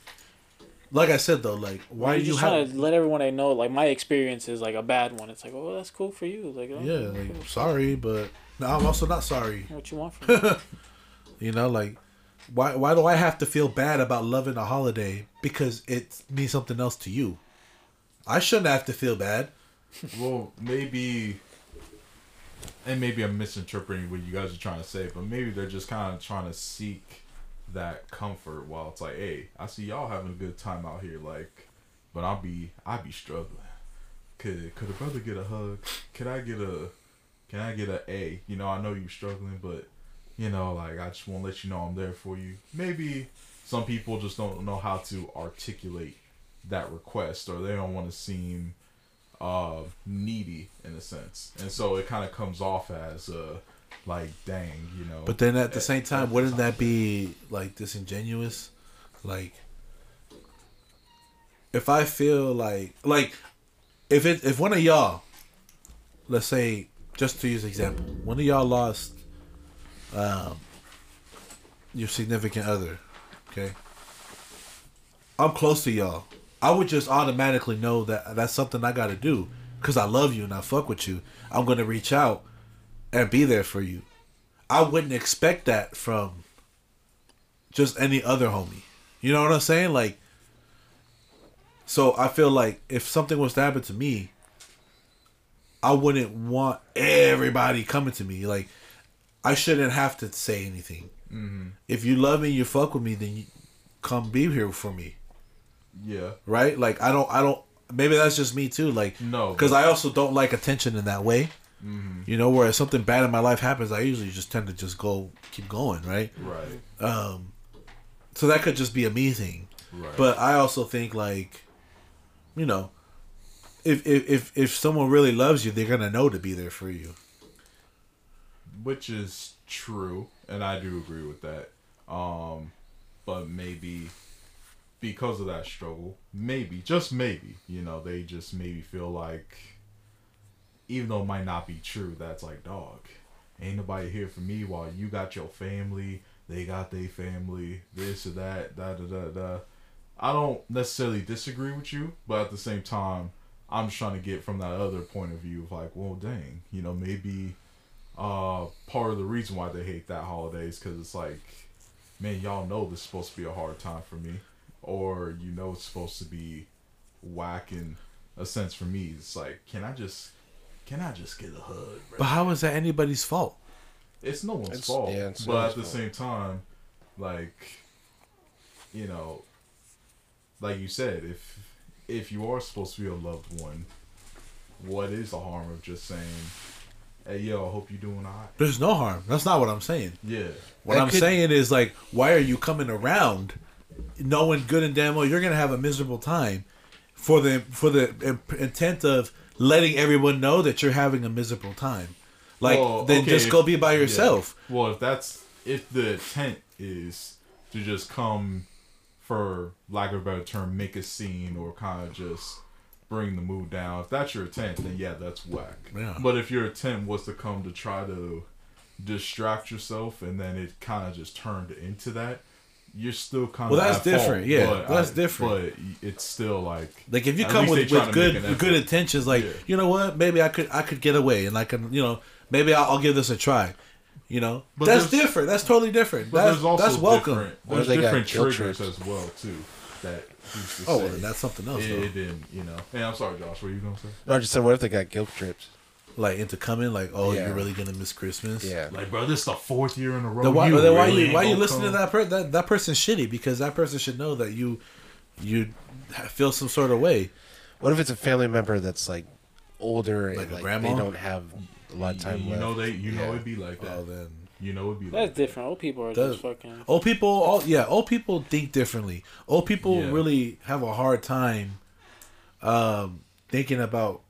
C: like I said though, like why
B: You're
C: do you
B: just
C: have?
B: trying to let everyone they know like my experience is like a bad one it's like oh that's cool for you like oh,
C: Yeah,
B: cool.
C: sorry, but no, I'm also not sorry.
B: what you want from me
C: You know, like why why do I have to feel bad about loving a holiday because it means something else to you? I shouldn't have to feel bad.
D: Well, maybe, and maybe I'm misinterpreting what you guys are trying to say, but maybe they're just kind of trying to seek that comfort while it's like, hey, I see y'all having a good time out here, like, but I'll be, I'll be struggling. Could could a brother get a hug? Could I get a, can I get a A? You know, I know you're struggling, but you know, like I just want to let you know I'm there for you. Maybe some people just don't know how to articulate that request, or they don't want to seem uh needy in a sense and so it kind of comes off as uh like dang you know
C: But then at the same time, wouldn't that be like disingenuous? Like if I feel like like if it if one of y'all let's say just to use example, one of y'all lost um your significant other, okay? I'm close to y'all. I would just automatically know that that's something I got to do cuz I love you and I fuck with you. I'm to reach out and be there for you. I wouldn't expect that from just any other homie. You know what I'm saying? Like, so I feel like if something was to happen to me, I wouldn't want everybody coming to me. Like, I shouldn't have to say anything. If you love me, you fuck with me, then you come be here for me,
D: Yeah.
C: right? Like I don't I don't maybe that's just me too. Like
D: No,
C: because I also don't like attention in that way. You know, where something bad in my life happens, I usually just tend to just go keep going, right?
D: Right.
C: Um, so that could just be a me thing.
D: Right.
C: But I also think like, you know, if if if, if someone really loves you, they're gonna know to be there for you.
D: Which is true, and I do agree with that. Um, but maybe because of that struggle, maybe just maybe, you know, they just maybe feel like, even though it might not be true, that's like, dog, ain't nobody here for me while you got your family, they got their family, this or that, da da da da. I don't necessarily disagree with you, but at the same time, I'm just trying to get from that other point of view of like, well, dang, you know, maybe uh part of the reason why they hate that holiday is because it's like man y'all know this is supposed to be a hard time for me or you know it's supposed to be whack in a sense for me it's like can i just can i just get a hug bro?
C: But how is that anybody's fault?
D: it's no one's
F: It's-
D: fault
F: yeah, it's no
D: but at the
F: fault.
D: same time like you know like you said if if you are supposed to be a loved one what is the harm of just saying hey yo i hope you're doing all right
C: There's no harm. That's not what I'm saying.
D: yeah
C: What
F: That
C: I'm
F: could-
C: saying is like, why are you coming around, knowing good and damn well you're gonna have a miserable time, for the for the imp- intent of letting everyone know that you're having a miserable time. Like
D: Well,
C: then
D: okay,
C: just
D: if-
C: go be by
D: yeah.
C: yourself.
D: Well, if that's if the intent is to just come, for lack of a better term, make a scene or kind of just bring the mood down. If that's your intent, then yeah, that's whack.
C: Yeah.
D: But if your intent was to come to try to distract yourself and then it kind of just turned into that, you're still kind of
C: Well, that's different. Yeah, that's different.
D: But it's still like
C: Like if you come with, with good
D: an
C: good intentions, like
D: Yeah.
C: you know what, maybe I could I could get away and I can you know maybe I'll, I'll give this a try. You know,
D: But
C: that's different. That's totally different.
D: But
C: That's
D: there's also
C: that's welcome.
D: different. There's different triggers
F: trips.
D: as well too. That who's to
C: Oh,
D: say
C: well, then that's something else.
D: it,
C: though.
D: it didn't, you know. Hey, I'm sorry, Josh. What were you gonna say?
F: No, I just said, what if they got guilt trips?
C: Like into coming, like oh,
F: Yeah.
C: you're really gonna miss Christmas.
F: Yeah.
D: Like, bro, this is the fourth year in a row.
C: Then why,
D: you
C: then why
D: really
C: you
D: ain't
C: why you
D: gonna
C: listening to that per that that person's shitty because that person should know that you you feel some sort of way.
F: What if it's a family member that's like older
C: Like
F: and
C: a
F: like
C: grandma?
F: they don't have a lot of time
D: you
F: left?
D: know they, you know it'd be like oh, that.
C: Oh, then
D: You know it'd be
B: That's
D: like
B: different. Old people are
C: Does-
B: just fucking.
C: old people, all yeah, old people think differently. Old people
D: Yeah.
C: really have a hard time um thinking about.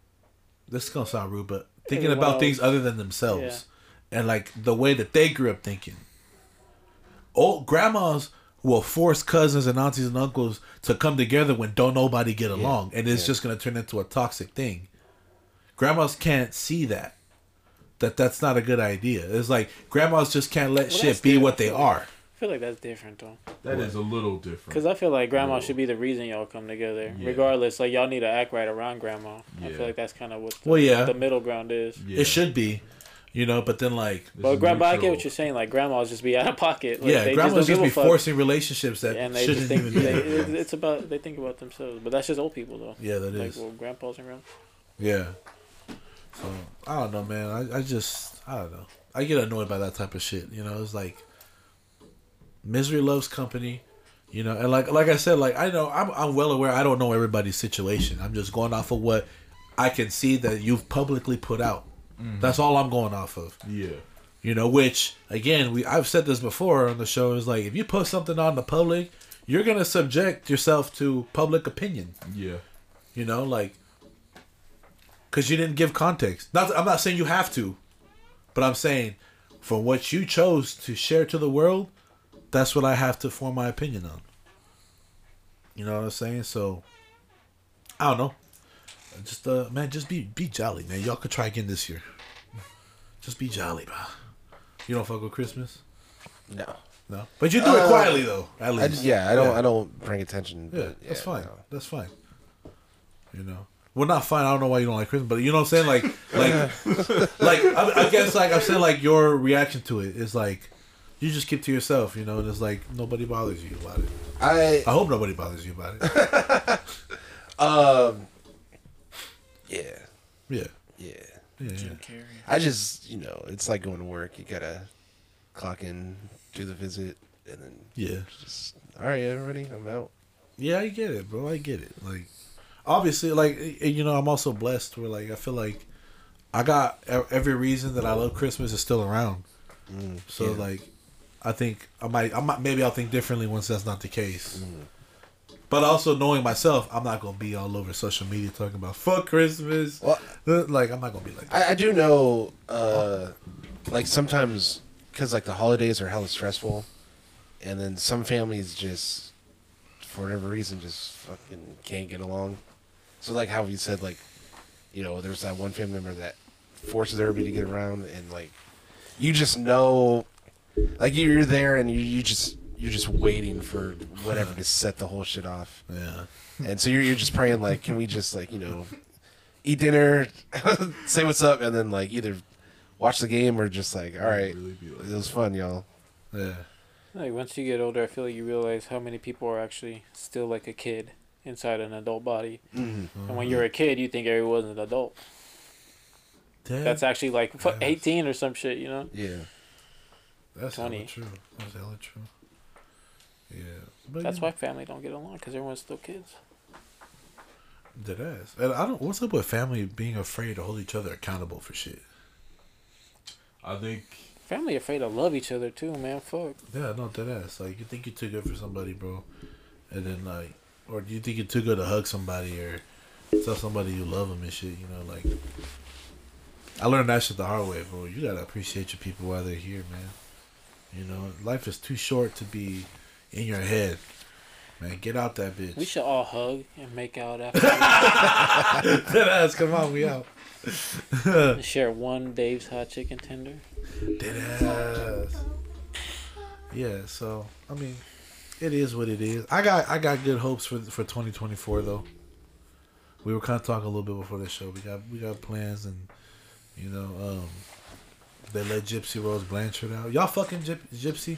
C: This is gonna sound rude, but thinking about
B: else.
C: things other than themselves, and like the way that they grew up thinking. Old grandmas will force cousins and aunties and uncles to come together when don't nobody get along, and it's
F: Yeah.
C: just gonna turn into a toxic thing. Grandmas can't see that. That that's not a good idea. It's like grandmas just can't let
B: Well,
C: shit be
B: good.
C: what they are.
B: I feel like that's different though.
D: that is a little different.
B: Because I feel like grandma should be the reason y'all come together.
D: Yeah.
B: Regardless, like y'all need to act right around grandma. I feel like that's kind of what the,
C: Well, yeah.
B: the middle ground is.
D: yeah.
C: It should be, you know. But then like,
D: This
B: But
D: is
B: grandma, I get what you're saying. Like grandmas just be out of pocket. Like,
C: yeah,
B: they
C: grandmas
B: just,
C: just,
B: don't
C: be
B: give a fuck.
C: forcing relationships that
B: and they
C: shouldn't
B: just think
C: even be.
B: they, it's, it's about they think about themselves. But that's just old people though.
C: yeah, that
B: Like
C: is.
B: well, grandpas and grandmas.
C: Yeah. So I don't know, man. I, I just I don't know. I get annoyed by that type of shit. You know, it's like misery loves company. You know, and like like I said, like I know I'm I'm well aware. I don't know everybody's situation. I'm just going off of what I can see that you've publicly put out. Mm-hmm. That's all I'm going off of.
D: Yeah.
C: You know, which again, we I've said this before on the show is like if you post something on the public, you're gonna subject yourself to public opinion.
D: Yeah.
C: You know, like because you didn't give context. Not, I'm not saying you have to, but I'm saying from what you chose to share to the world, that's what I have to form my opinion on. You know what I'm saying? So I don't know. Just uh, man, just be be jolly, man. Y'all could try again this year. Just be jolly, bro. You don't fuck with Christmas,
F: No.
C: no, but you do it
F: Uh,
C: quietly though. At least,
F: I just, yeah, I don't
C: Yeah.
F: I don't bring attention.
C: Yeah,
F: but
C: that's fine.
F: no.
C: That's fine. You know, well, not fine. I don't know why you don't like Christmas, but you know what I'm saying. Like, like, like. I, I guess like I'm saying like your reaction to it is like you just keep to yourself. You know, and it's like nobody bothers you about it.
F: I
C: I hope nobody bothers you about it.
F: um yeah
C: Yeah,
F: yeah.
C: yeah, yeah.
F: I just you know it's like going to work. You gotta clock in, do the visit, and then
C: Yeah.
F: just all right, everybody, I'm out.
C: Yeah, I get it, bro. I get it. Like, obviously, like you know, I'm also blessed where like I feel like I got every reason that I love Christmas is still around. so
F: yeah.
C: like, I think I might, I might, maybe I'll think differently once that's not the case. But also knowing myself, I'm not gonna be all over social media talking about fuck Christmas.
F: Well-
C: Uh, like I'm not gonna be like that.
F: I, I do know, uh, like sometimes because like the holidays are hella stressful, and then some families just, for whatever reason, just fucking can't get along. So like how you said, like, you know, there's that one family member that forces everybody to get around, and like, you just know, like you're there and you you just you're just waiting for whatever to set the whole shit off.
C: Yeah.
F: And so you're you're just praying like, can we just like you know, eat dinner, say what's up, and then like either watch the game or just like, all right,
D: Really like
F: it was fun, y'all.
C: Yeah.
B: Like once you get older, I feel like you realize how many people are actually still like a kid inside an adult body.
F: Mm-hmm.
B: And when you're a kid, you think everyone's an adult. That's actually like fu-
C: Yes.
B: 18 or some shit, you know?
F: Yeah.
C: that's
B: 20.
C: hella true. That's hella true. Yeah. But
B: That's
C: yeah.
B: why family don't get along because everyone's still kids.
C: Dead ass. And I don't. What's up with family being afraid to hold each other accountable for shit?
D: I think
B: Family afraid to love each other too, man. Fuck.
C: Yeah, no, dead ass. Like you think you're too good for somebody, bro, and then like, or do you think you're too good to hug somebody or tell somebody you love them and shit? You know, like. I learned that shit the hard way, bro. You gotta appreciate your people while they're here, man. You know, life is too short to be in your head. Man, get out that bitch.
B: We should all hug and make out after
C: Dead ass, come on, we out.
B: share one Dave's hot chicken tender.
C: Dead ass. Yeah, so I mean, it is what it is. I got I got good hopes for for 2024 though. We were kind of talking a little bit before the show. We got we got plans and you know um they let Gypsy Rose Blanchard out. Y'all fucking Gyp- Gypsy?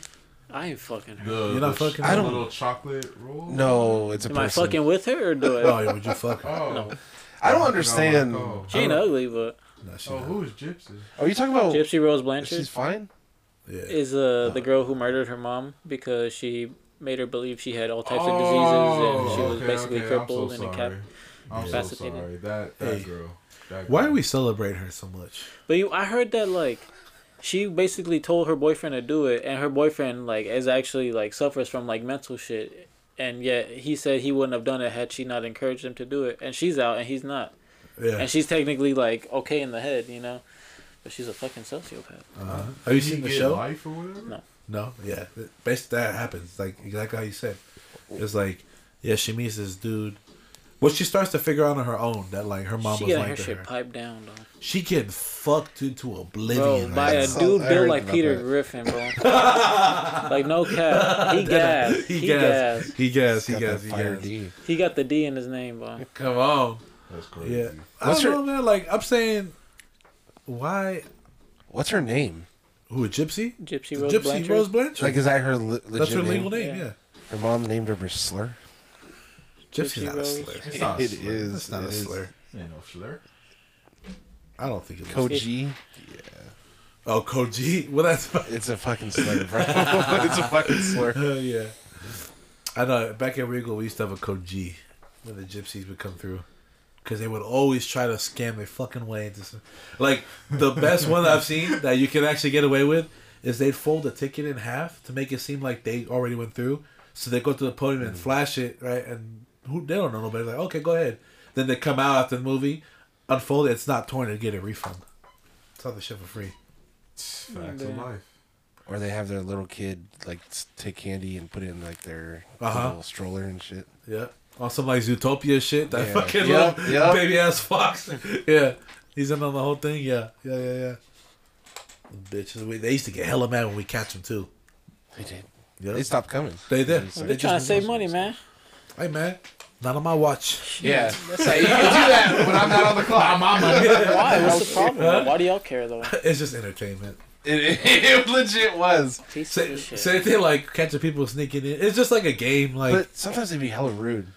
B: I ain't fucking her.
D: the
C: You're not
D: the
C: fucking-
D: ch-
C: I
F: don't-
D: little chocolate roll.
F: No, it's a
B: Am I fucking with her or do I?
C: Oh, yeah, would you fuck her?
D: Oh,
B: No.
F: I don't understand.
D: forgot what I
B: She ain't ugly, but
C: No, she
D: Oh,
C: not.
D: who's Gypsy?
F: Are you talking about?
B: Gypsy Rose Blanchard
F: She's fine.
C: Yeah.
B: is uh, the girl who murdered her mom because she made her believe she had all types of
D: Oh,
B: diseases and she was
D: okay,
B: basically
D: okay,
B: crippled
D: so
B: and
D: sorry.
B: incap-
D: I'm so sorry. That that
C: Hey.
D: girl. That
C: Why
D: girl.
C: do we celebrate her so much?
B: But you, I heard that like she basically told her boyfriend to do it, and her boyfriend like is actually like suffers from like mental shit, and yet he said he wouldn't have done it had she not encouraged him to do it, and she's out and he's not,
C: Yeah.
B: and she's technically like okay in the head, you know, but she's a fucking sociopath.
C: Uh-huh. Have you
D: Did
C: seen the show?
D: Life or whatever?
B: No.
C: No, yeah. Basically, that happens. Like exactly how you said. It's like, yeah, she meets this dude. Well, she starts to figure out on her own that like her mom
B: she
C: was
B: getting her
C: like to
B: shit
C: her.
B: piped down though,
C: She getting fucked into
B: bro,
C: oblivion.
B: by
C: right
B: a
C: now.
B: dude
F: I
B: built like Peter
F: that.
B: Griffin, bro. like no cap, he gassed,
C: He
B: he
C: gassed.
B: gassed,
C: He gassed. He
F: Got that
C: gassed. He
F: fire
C: gassed.
F: D.
B: he got the D in his name, bro.
C: Come on.
D: That's crazy.
C: Yeah. I
F: What's
C: don't
F: her-
C: know, man. Like I'm saying, why?
F: What's her name?
C: Who a gypsy?
B: Gypsy Rose
C: gypsy
B: Blanchard.
C: Rose Blanchard.
F: Like, is that her le- legit
C: That's her legal name.
B: Yeah.
C: Yeah.
F: Her mom named her a slur.
C: Gypsy's
B: Gypsy
C: not a slur.
D: It's not a slur.
F: is.
C: That's not
F: it
C: a
F: is.
C: slur.
D: Ain't no slur.
C: I don't think it is.
F: Koji. Yeah.
C: Oh, Koji. Well, that's.
F: It's a fucking slur, bro. it's a fucking slur.
C: Uh, yeah. I know. Back at Regal, we used to have a code G when the gypsies would come through. Because they would always try to scam their fucking way into some. Like, the best one I've seen that you can actually get away with is they'd fold the ticket in half to make it seem like they already went through. So they go to the podium and flash it, right? And who they don't know nobody. Like, okay, go ahead. Then they come out after the movie, unfold it, it's not torn, and get a refund. It's all the shit for free.
D: Facts of life.
F: Or they have their little kid like take candy and put it in like their
C: Uh-huh.
F: little stroller and shit.
C: Yeah. On some like Zootopia shit. That
F: Yeah.
C: fucking
F: Yep,
C: little
F: yep.
C: baby ass fox. yeah. He's in on the whole thing. Yeah. Yeah, yeah, yeah. Bitches. We, they used to get hella mad when we catch them too.
F: They did.
C: Yeah.
F: They stopped coming.
C: They did.
F: They
B: They're
C: They
B: trying to save money, man.
C: Hey man. Not on my watch.
F: Yeah. Hey, you can do that when I'm not on the clock. My money.
B: Why? What's the problem? Why do y'all care though?
C: It's just entertainment.
F: It, it legit was.
B: Pieces
C: Say,
B: of
C: same thing like catching people sneaking in. It's just like a game. Like,
F: But sometimes they'd be hella rude.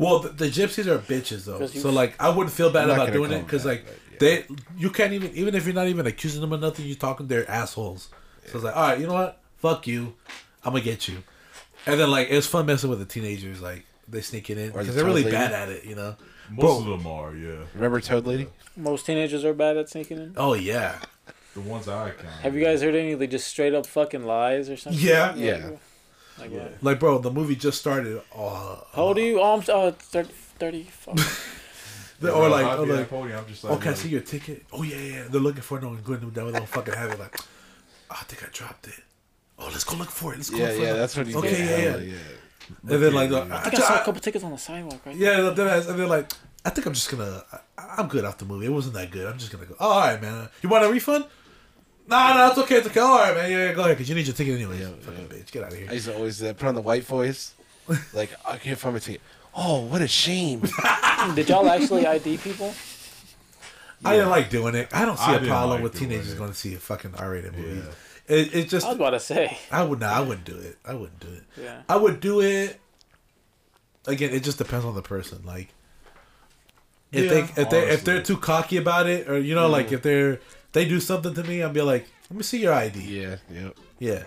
C: Well, the, the gypsies are bitches though, So like, I wouldn't feel bad
F: I'm
C: about doing it because like
F: that,
C: they, you can't even even if you're not even accusing them of nothing, you're talking they're assholes. So it's like, all right, you know what? Fuck you. I'm gonna get you. And then like it's fun messing with the teenagers, like they sneak it in
F: Or the
C: because they're really
F: toad
C: bad at it, you know.
D: Most
C: Bro.
D: of them are, yeah.
F: Remember Toad Lady?
B: Most teenagers are bad at sneaking in.
C: Oh yeah,
D: The ones I count.
B: Have you guys heard any like just straight up fucking lies or something?
C: Yeah.
F: Yeah.
B: Like what?
C: like bro, the movie just started. Uh,
B: How old are you? Oh, I'm oh, 30, 30
C: the- or like,
D: I'd
C: or like,
D: the podium, I'm just like,
C: oh, can I
D: like,
C: see your ticket? Oh yeah, yeah. They're looking for it. No, good. They don't fucking have it. Like, oh, I think I dropped it. Oh, let's go look for it. Let's go.
F: Yeah,
C: look for
F: yeah,
C: it.
F: that's what he
C: Okay,
F: did.
C: yeah,
F: Hell
C: yeah. And then like, the,
B: I
C: I,
B: think I saw a
C: I-
B: couple tickets on the sidewalk right
C: Yeah, the deadass, and they're like, I think I'm just gonna, I, I'm good off the movie. It wasn't that good. I'm just gonna go. Oh, all right, man. You want a refund? Nah, nah, it's okay. It's okay. All right, man. Yeah, yeah go ahead, cause you need your ticket anyway. Yeah, Fucking bitch, get out of here.
F: I used to always uh, put on the white voice. Like, I can't find my ticket. Oh, what a shame.
B: Did y'all actually ID people?
C: I didn't like doing it. I don't see
D: I
C: a
D: didn't
C: problem
D: like
C: with
D: doing
C: teenagers
D: it.
C: going to see a fucking R-rated movie.
D: Yeah.
C: It, it just,
B: I was about to say.
C: I would not. I wouldn't do it. I wouldn't do it.
B: Yeah.
C: I would do it. Again, it just depends on the person. Like, if
D: Yeah,
C: they if they if they're too cocky about it, or you know, like if they're they do something to me, I'll be like, let me see your ID.
F: yeah, yep.
C: Yeah.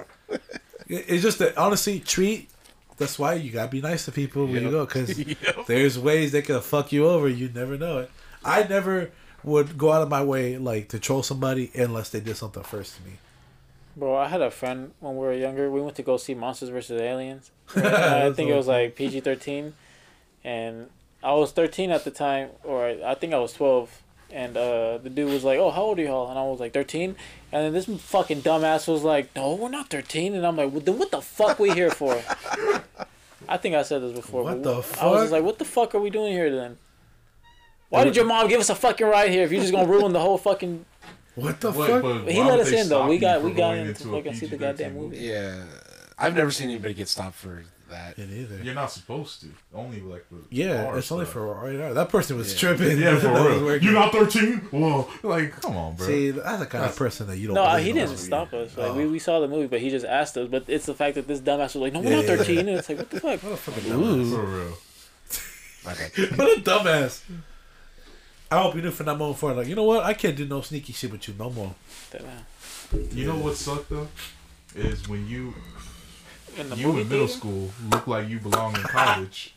C: It- it's just that honestly, treat. That's why you gotta be nice to people when you go, because
F: Yep.
C: there's ways they can fuck you over. You never know it. I never would go out of my way like to troll somebody unless they did something first to me.
B: Bro, I had a friend when we were younger. We went to go see Monsters vs. Aliens. I think it was like PG 13. And I was 13 at the time, or I think I was 12. And uh, the dude was like, Oh, how old are y'all? And I was like, 13. And then this fucking dumbass was like, No, we're not 13. And I'm like, well, Then what the fuck we here for? I think I said this before.
C: What
B: but
C: the
B: I was like, What the fuck are we doing here then? Why did your mom give us a fucking ride here if you're just gonna ruin the whole fucking
C: What the
D: But-
C: fuck?
B: He let us in, though. We got- we got in to fucking see the
D: PG-13
B: goddamn movie.
F: Yeah. I've never seen anybody get stopped for that.
C: Me neither.
D: You're not supposed to. Only like with
C: Yeah,
D: R
C: it's only
D: stuff.
C: for oh, R. That person was
F: Yeah.
C: tripping.
D: Yeah, for real. You're not 13? Whoa. Like, come on, bro.
C: See, that's the kind of person that you don't.
B: No,
C: believe
B: he
C: in
B: didn't
C: movie.
B: stop us. Like we,
C: Oh.
B: we saw the movie, but he just asked us. But it's the fact that this dumbass was like, "No, we're
C: Yeah,
B: not 13.
C: yeah.
B: and it's like, what the fuck?
C: What a fucking dumbass.
D: for real.
F: My bad.
C: What a dumbass. I hope you knew from that moment forward, like, you know what? I can't do no sneaky shit with you no more.
D: You know what sucked though? Is when you
B: In the
D: you
B: movie
D: in middle
B: theater?
D: school look like you belong in college,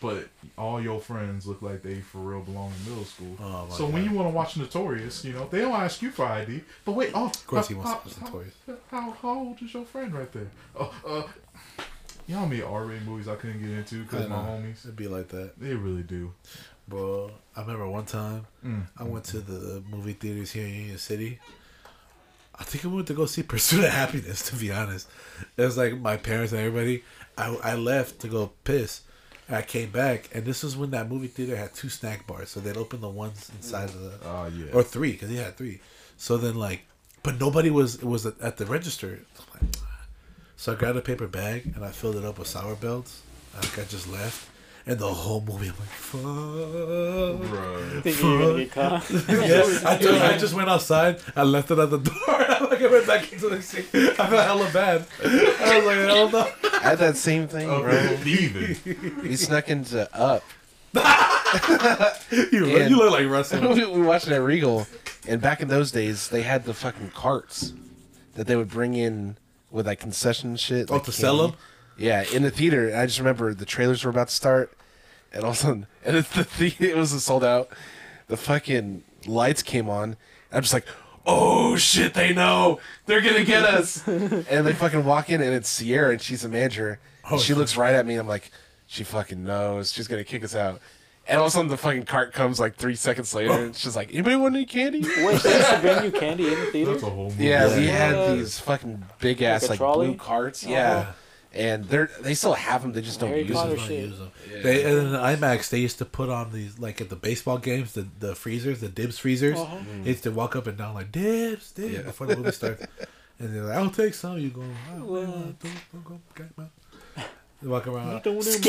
D: but all your friends look like they for real belong in middle school.
C: Oh, my
D: so when you want to watch Notorious, you know they don't ask you for ID. But wait, oh, of
C: course he wants to watch Notorious.
D: How, how old is your friend right there? Oh, uh, you know how many R-rated movies I couldn't get into because my homies.
C: It'd be like that.
D: They really do.
C: Bro, I remember one time
D: Mm.
C: I went to the movie theaters here in Union City. I think I went to go see Pursuit of Happiness, to be honest. It was like my parents and everybody. I, I left to go piss. And I came back, and this was when that movie theater had two snack bars. So they'd open the ones inside of the.
D: Oh yeah.
C: Or three, because he had three. So then, like, but nobody was was at, at the register. So I grabbed a paper bag and I filled it up with sour belts. Like I just left, and the whole movie, I'm like, fuck.
D: Bruh.
B: Think you're get caught?
C: Yes, I, just, I just went outside. I left it at the door. I like I went back into the seat. I felt hella bad. I was like, hell no.
F: I had that same thing,
D: Oh,
F: bro.
D: thieving.
F: We snuck into Up.
C: You,
F: And-
C: you look like Russell.
F: we we watched it at Regal, and back in those days, they had the fucking carts that they would bring in with like concession shit.
C: Oh,
F: like
C: to sell
F: candy.
C: 'Em?
F: Yeah, in the theater. I just remember the trailers were about to start, and all of a sudden, and it's the, the it was sold out. The fucking lights came on. I'm just like, oh shit, they know they're gonna get us. and they fucking walk in, and it's Sierra, and she's a manager.
C: Oh,
F: and she looks right at me, and I'm like, she fucking knows. She's gonna kick us out. And all of a sudden, the fucking cart comes like three seconds later, and she's like, "Anybody want any candy?"
B: Wait, they used to bring you candy in the theater?
D: That's a whole movie.
F: Yeah, we had these fucking big ass
B: Like
F: like,
B: trolley?
F: blue carts. Uh-huh. Yeah, and they're they still have them. They just don't
B: Harry
F: use
B: Potter
F: them.
C: Don't
B: shit.
F: Yeah.
C: They and in IMAX they used to put on these like at the baseball games the, the freezers the dibs freezers.
B: Uh-huh.
C: They used to walk up and down like dibs dibs
F: Yeah.
C: before the movie starts, and they're like, "I'll take some." You go, oh, well, don't, don't go, okay, man." They walk around. Skittles!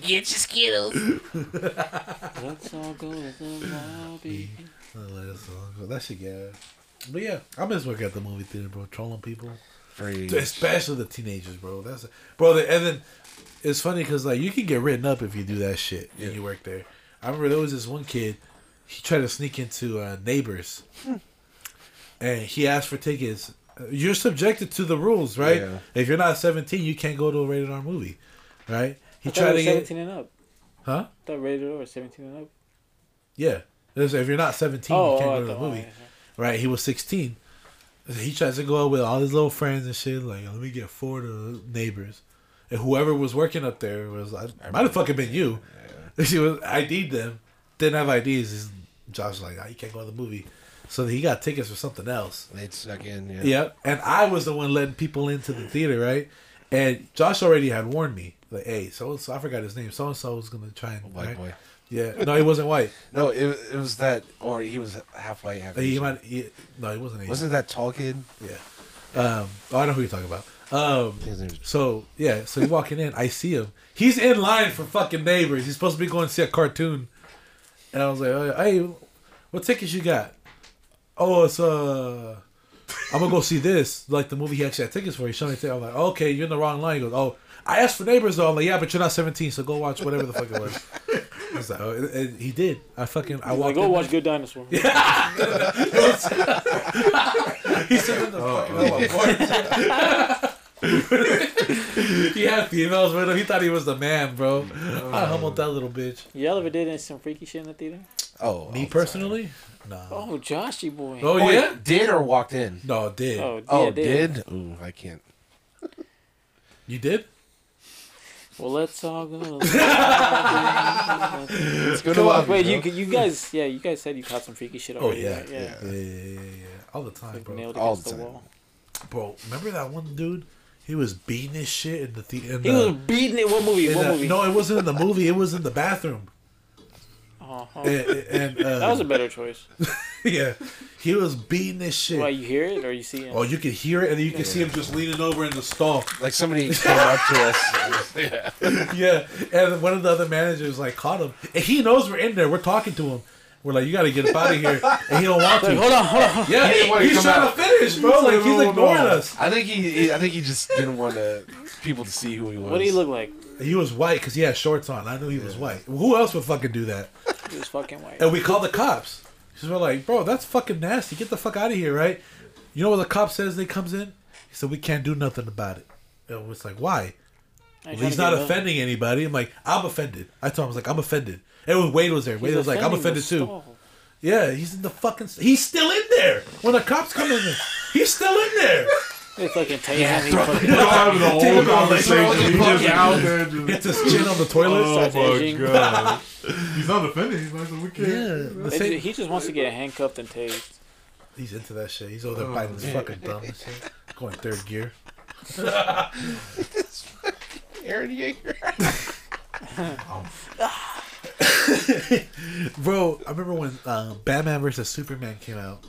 F: Get your Skittles.
B: Let's all go to the lobby.
C: Oh, that's all good. That shit, yeah. But yeah, I miss working at the movie theater, bro. Trolling people, especially the teenagers, bro. That's bro. The, and then it's funny because like you can get written up if you do that shit and you work there. I remember there was this one kid. He tried to sneak into uh, neighbors, and he asked for tickets. You're subjected to the rules, right?
F: Yeah.
C: If you're not 17, you can't go to a rated R movie, right? He
B: I thought it
C: tried
B: was
C: to get,
B: seventeen and up.
C: huh?
B: I thought rated R was seventeen and up.
C: Yeah. If you're not 17,
B: Oh,
C: you can't
B: oh,
C: go to the
B: oh,
C: movie, right? He was 16. He tries to go out with all his little friends and shit. Like, let me get four to neighbors, and whoever was working up there was I, might have fucking been you. She was ID'd them, didn't have IDs. He's- Josh was like, oh, you can't go to the movie, so he got tickets for something else.
F: They snuck in. Yeah.
C: Yep. And I was the one letting people into the theater, right? And Josh already had warned me, like, hey, so so I forgot his name. So and so was gonna try and
F: White
C: right?
F: boy.
C: Yeah. No, he wasn't white.
F: No, it, it was that, or he was half white, half
C: He
F: Asian.
C: might. He, no, he wasn't. Asian.
F: Wasn't that tall kid?
C: Yeah. Um. Oh, I know who you're talking about. Um. So yeah. So he's walking in. I see him. He's in line for fucking neighbors. He's supposed to be going to see a cartoon. And I was like, hey, what tickets you got? Oh, it's uh. I'm gonna go see this, like the movie he actually had tickets for. He showed me. tickets. I'm like, okay, you're in the wrong line. He goes, oh, I asked for neighbors though. I'm like, yeah, but you're not 17, so go watch whatever the fuck it was. I like, oh, and- and he did. I fucking, I
B: Like,
C: walked.
B: go watch
C: there.
B: Good Dinosaur. Yeah.
C: He said in the oh, fucking He had females with him. He thought he was the man, bro. I oh. humbled that little bitch.
B: Y'all ever did any some freaky shit in the theater?
F: Oh,
C: Me
F: oh,
C: personally, no.
B: Oh, Joshy boy.
C: Oh,
F: Wait,
C: yeah,
F: did or walked in?
C: no, did
B: Oh,
F: Oh,
B: did.
F: did? Ooh, I can't.
C: you did?
B: Well, let's all go.
F: Let's go to lobby,
B: Wait,
F: bro.
B: you you guys, yeah, you guys said you caught some freaky shit.
C: Oh
B: already,
C: yeah,
B: right?
C: yeah, yeah, yeah, yeah, yeah. all the time,
B: Like
C: bro.
B: nailed
F: All the
B: the
F: time.
B: wall.
C: Bro, remember that one dude? He was beating his shit in the theater.
B: He was beating it. What movie? What
C: the-
B: movie?
C: No, it wasn't in the movie. It was in the bathroom.
B: Uh-huh.
C: And, and uh,
B: That was a better choice.
C: yeah, he was beating this shit.
B: Why you hear it or you see it?
C: Oh, you could hear it, and then you can see him just leaning over in the stall.
F: Like somebody came up to us. yeah.
C: Yeah, and one of the other managers like caught him, and he knows we're in there. We're talking to him. We're like, "You got to get up out of here," and he don't want to.
B: Like, hold on, hold on.
C: Yeah,
F: He didn't
C: he's
F: come
C: trying
F: out.
C: to finish, bro. Like he's ignoring us.
F: I think he, he. I think he just didn't want to, people to see who he was.
B: What do he look like?
C: He was white because he had shorts on. I knew he was white. Who else would fucking do that?
B: He was fucking white.
C: And we called the cops. So we're like, bro, that's fucking nasty. Get the fuck out of here, right? You know what the cop says? They comes in. He said we can't do nothing about it. And was like, why? Well, he's not offending anybody. I'm like, I'm offended. I told him, I was like, I'm offended. And was Wade was there.
B: He's
C: Wade was like, I'm offended too.
B: stall.
C: Yeah, he's in the fucking. He's still in there when the cops come in. There. He's still in there.
B: They fucking take him. He fucking
D: We're having a
C: Take him
D: whole
C: like,
D: conversation.
C: the
D: He's just out there. Just,
C: Hits his chin on the toilet.
D: oh
B: starts
D: my
B: edging.
D: god. He's not offended. He's like, we can't.
C: yeah, the same-
B: he just wants to get handcuffed and tased.
C: he's into that shit. He's over there biting his fucking thumb and shit. Going third gear.
F: Eren Yeager.
C: Bro, I remember when uh, Batman versus Superman came out.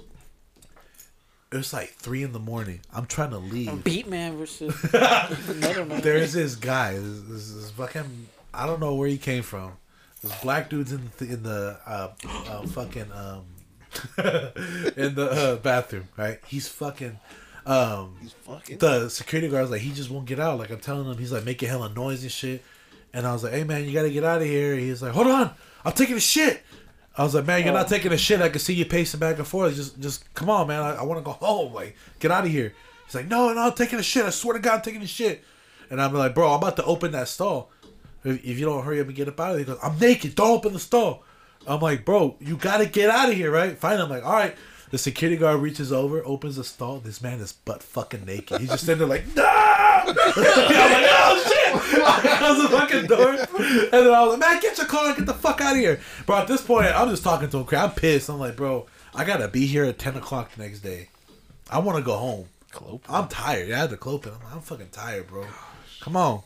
C: It was like three in the morning. I'm trying to leave.
B: Beatman versus another man.
C: There's this guy. This, this, this fucking. I don't know where he came from. This black dude's in the in the uh, uh, fucking um in the uh, bathroom. Right? He's fucking. Um,
F: He's fucking.
C: the security guard's like, he just won't get out. Like I'm telling him, he's like making hella noise and shit. And I was like, hey man, you gotta get out of here. He's like, hold on, I'm taking a shit. I was like, man, you're not oh. taking a shit. I can see you pacing back and forth. Just, just come on, man. I, I want to go home. Like, get out of here. He's like, no, no, I'm taking a shit. I swear to God, I'm taking a shit. And I'm like, bro, I'm about to open that stall. If, if you don't hurry up and get up out of there, he goes, I'm naked. Don't open the stall. I'm like, bro, you gotta get out of here, right? Fine. I'm like, all right. The security guard reaches over, opens the stall. This man is butt fucking naked. He's just sitting there like, no! I'm like, oh shit! I close the fucking door. And then I was like, man, get your car and get the fuck out of here. Bro, at this point, I'm just talking to him. I'm pissed. I'm like, bro, I gotta be here at 10 o'clock the next day. I wanna go home.
F: Clope.
C: I'm tired. Yeah, I had to clope it. I'm, like, I'm fucking tired, bro. Come on.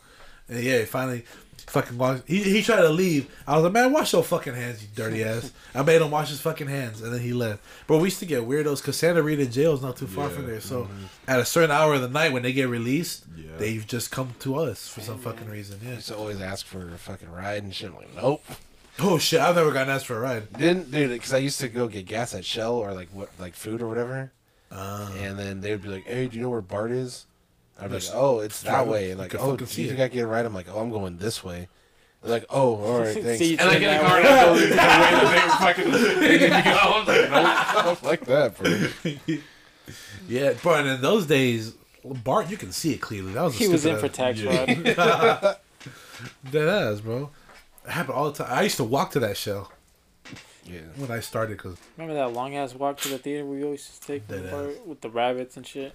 C: And yeah, finally fucking wash. He, he tried to leave. I was like, man, wash your fucking hands, you dirty ass. I made him wash his fucking hands, and then he left. But we used to get weirdos because Santa Rita jail is not too far from there. So at a certain hour of the night when they get released,
D: Yeah.
C: they've just come to us for some fucking reason.
F: I
C: Yeah.
F: used to always ask for a fucking ride and shit. I'm like, nope.
C: Oh shit! I've never gotten asked for a ride.
F: Didn't dude? Because I used to go get gas at Shell or like what, like food or whatever.
C: Uh,
F: And then they would be like, "Hey, do you know where Bart is?" I'd be like, "Oh, it's that
C: drive-
F: way."
C: you
F: Like, "Oh,
C: fucking
F: do
C: see
F: you
C: it.
F: think I get a ride?" I'm like, "Oh, I'm going this way." They're like, "Oh, all right, thanks."
B: See
F: and I get in the
B: that
F: car
B: way.
F: and I go into the way that they were fucking making me go. I was like, "Nope, I don't like that, bro."
C: Yeah, bro. And in those days, Bart, you can see it clearly. That was a
B: He was in
C: stupid
B: for tax fraud.
C: Dead ass, bro. It happened all the time. I used to walk to that show
F: Yeah.
C: when I started because
B: Remember that long ass walk to the theater we always used to take
C: Dead
B: Bart, with the rabbits and shit?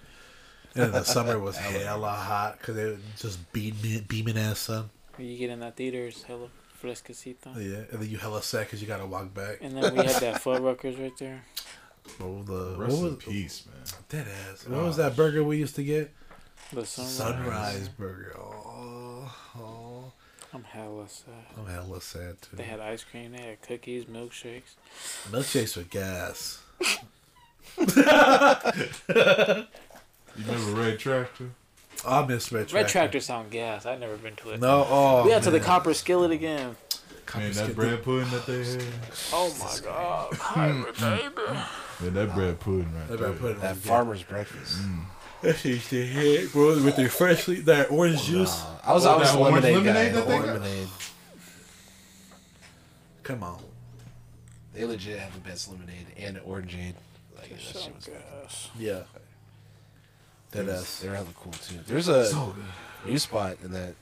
C: In the summer was hella hot because it was just beaming, beaming ass sun.
B: When you get in that theater, it's hella fresquecito.
C: Yeah, and then you hella sad because you gotta walk back.
B: And then we had that Fuddruckers right there.
C: Oh, the
D: Rest
C: what
D: in
C: was
D: peace, man.
C: dead ass? What was that burger we used to get?
B: The sunrise.
C: Sunrise burger. Oh, oh,
B: I'm hella sad.
C: I'm hella sad too.
B: They had ice cream. They had cookies, milkshakes.
C: Milkshakes with gas.
D: You remember Red Tractor?
C: I miss Red Tractor.
B: Red Tractor sound gas. I've never been to it.
C: No, oh,
B: we had to the
C: man.
B: copper skillet again.
C: Copper
D: Man, that
C: skillet.
D: bread pudding that they had.
B: Oh my god. Pirate baby. Mm, mm.
D: Man, that bread pudding right
C: That
D: there.
C: bread pudding
F: That
C: was good.
F: farmer's breakfast. Mm.
C: That shit's the hit, bro. With their freshly that orange oh, juice.
F: I was
D: Oh,
F: always
D: that
F: lemonade,
D: lemonade
F: guy.
D: that they got?
F: lemonade.
C: Come on.
F: They legit have the best lemonade and orangeade. Like that shit
B: Sound
F: was
B: gas.
C: Yeah. That ass.
F: They're hella cool too. There's a
D: So good.
F: new spot in that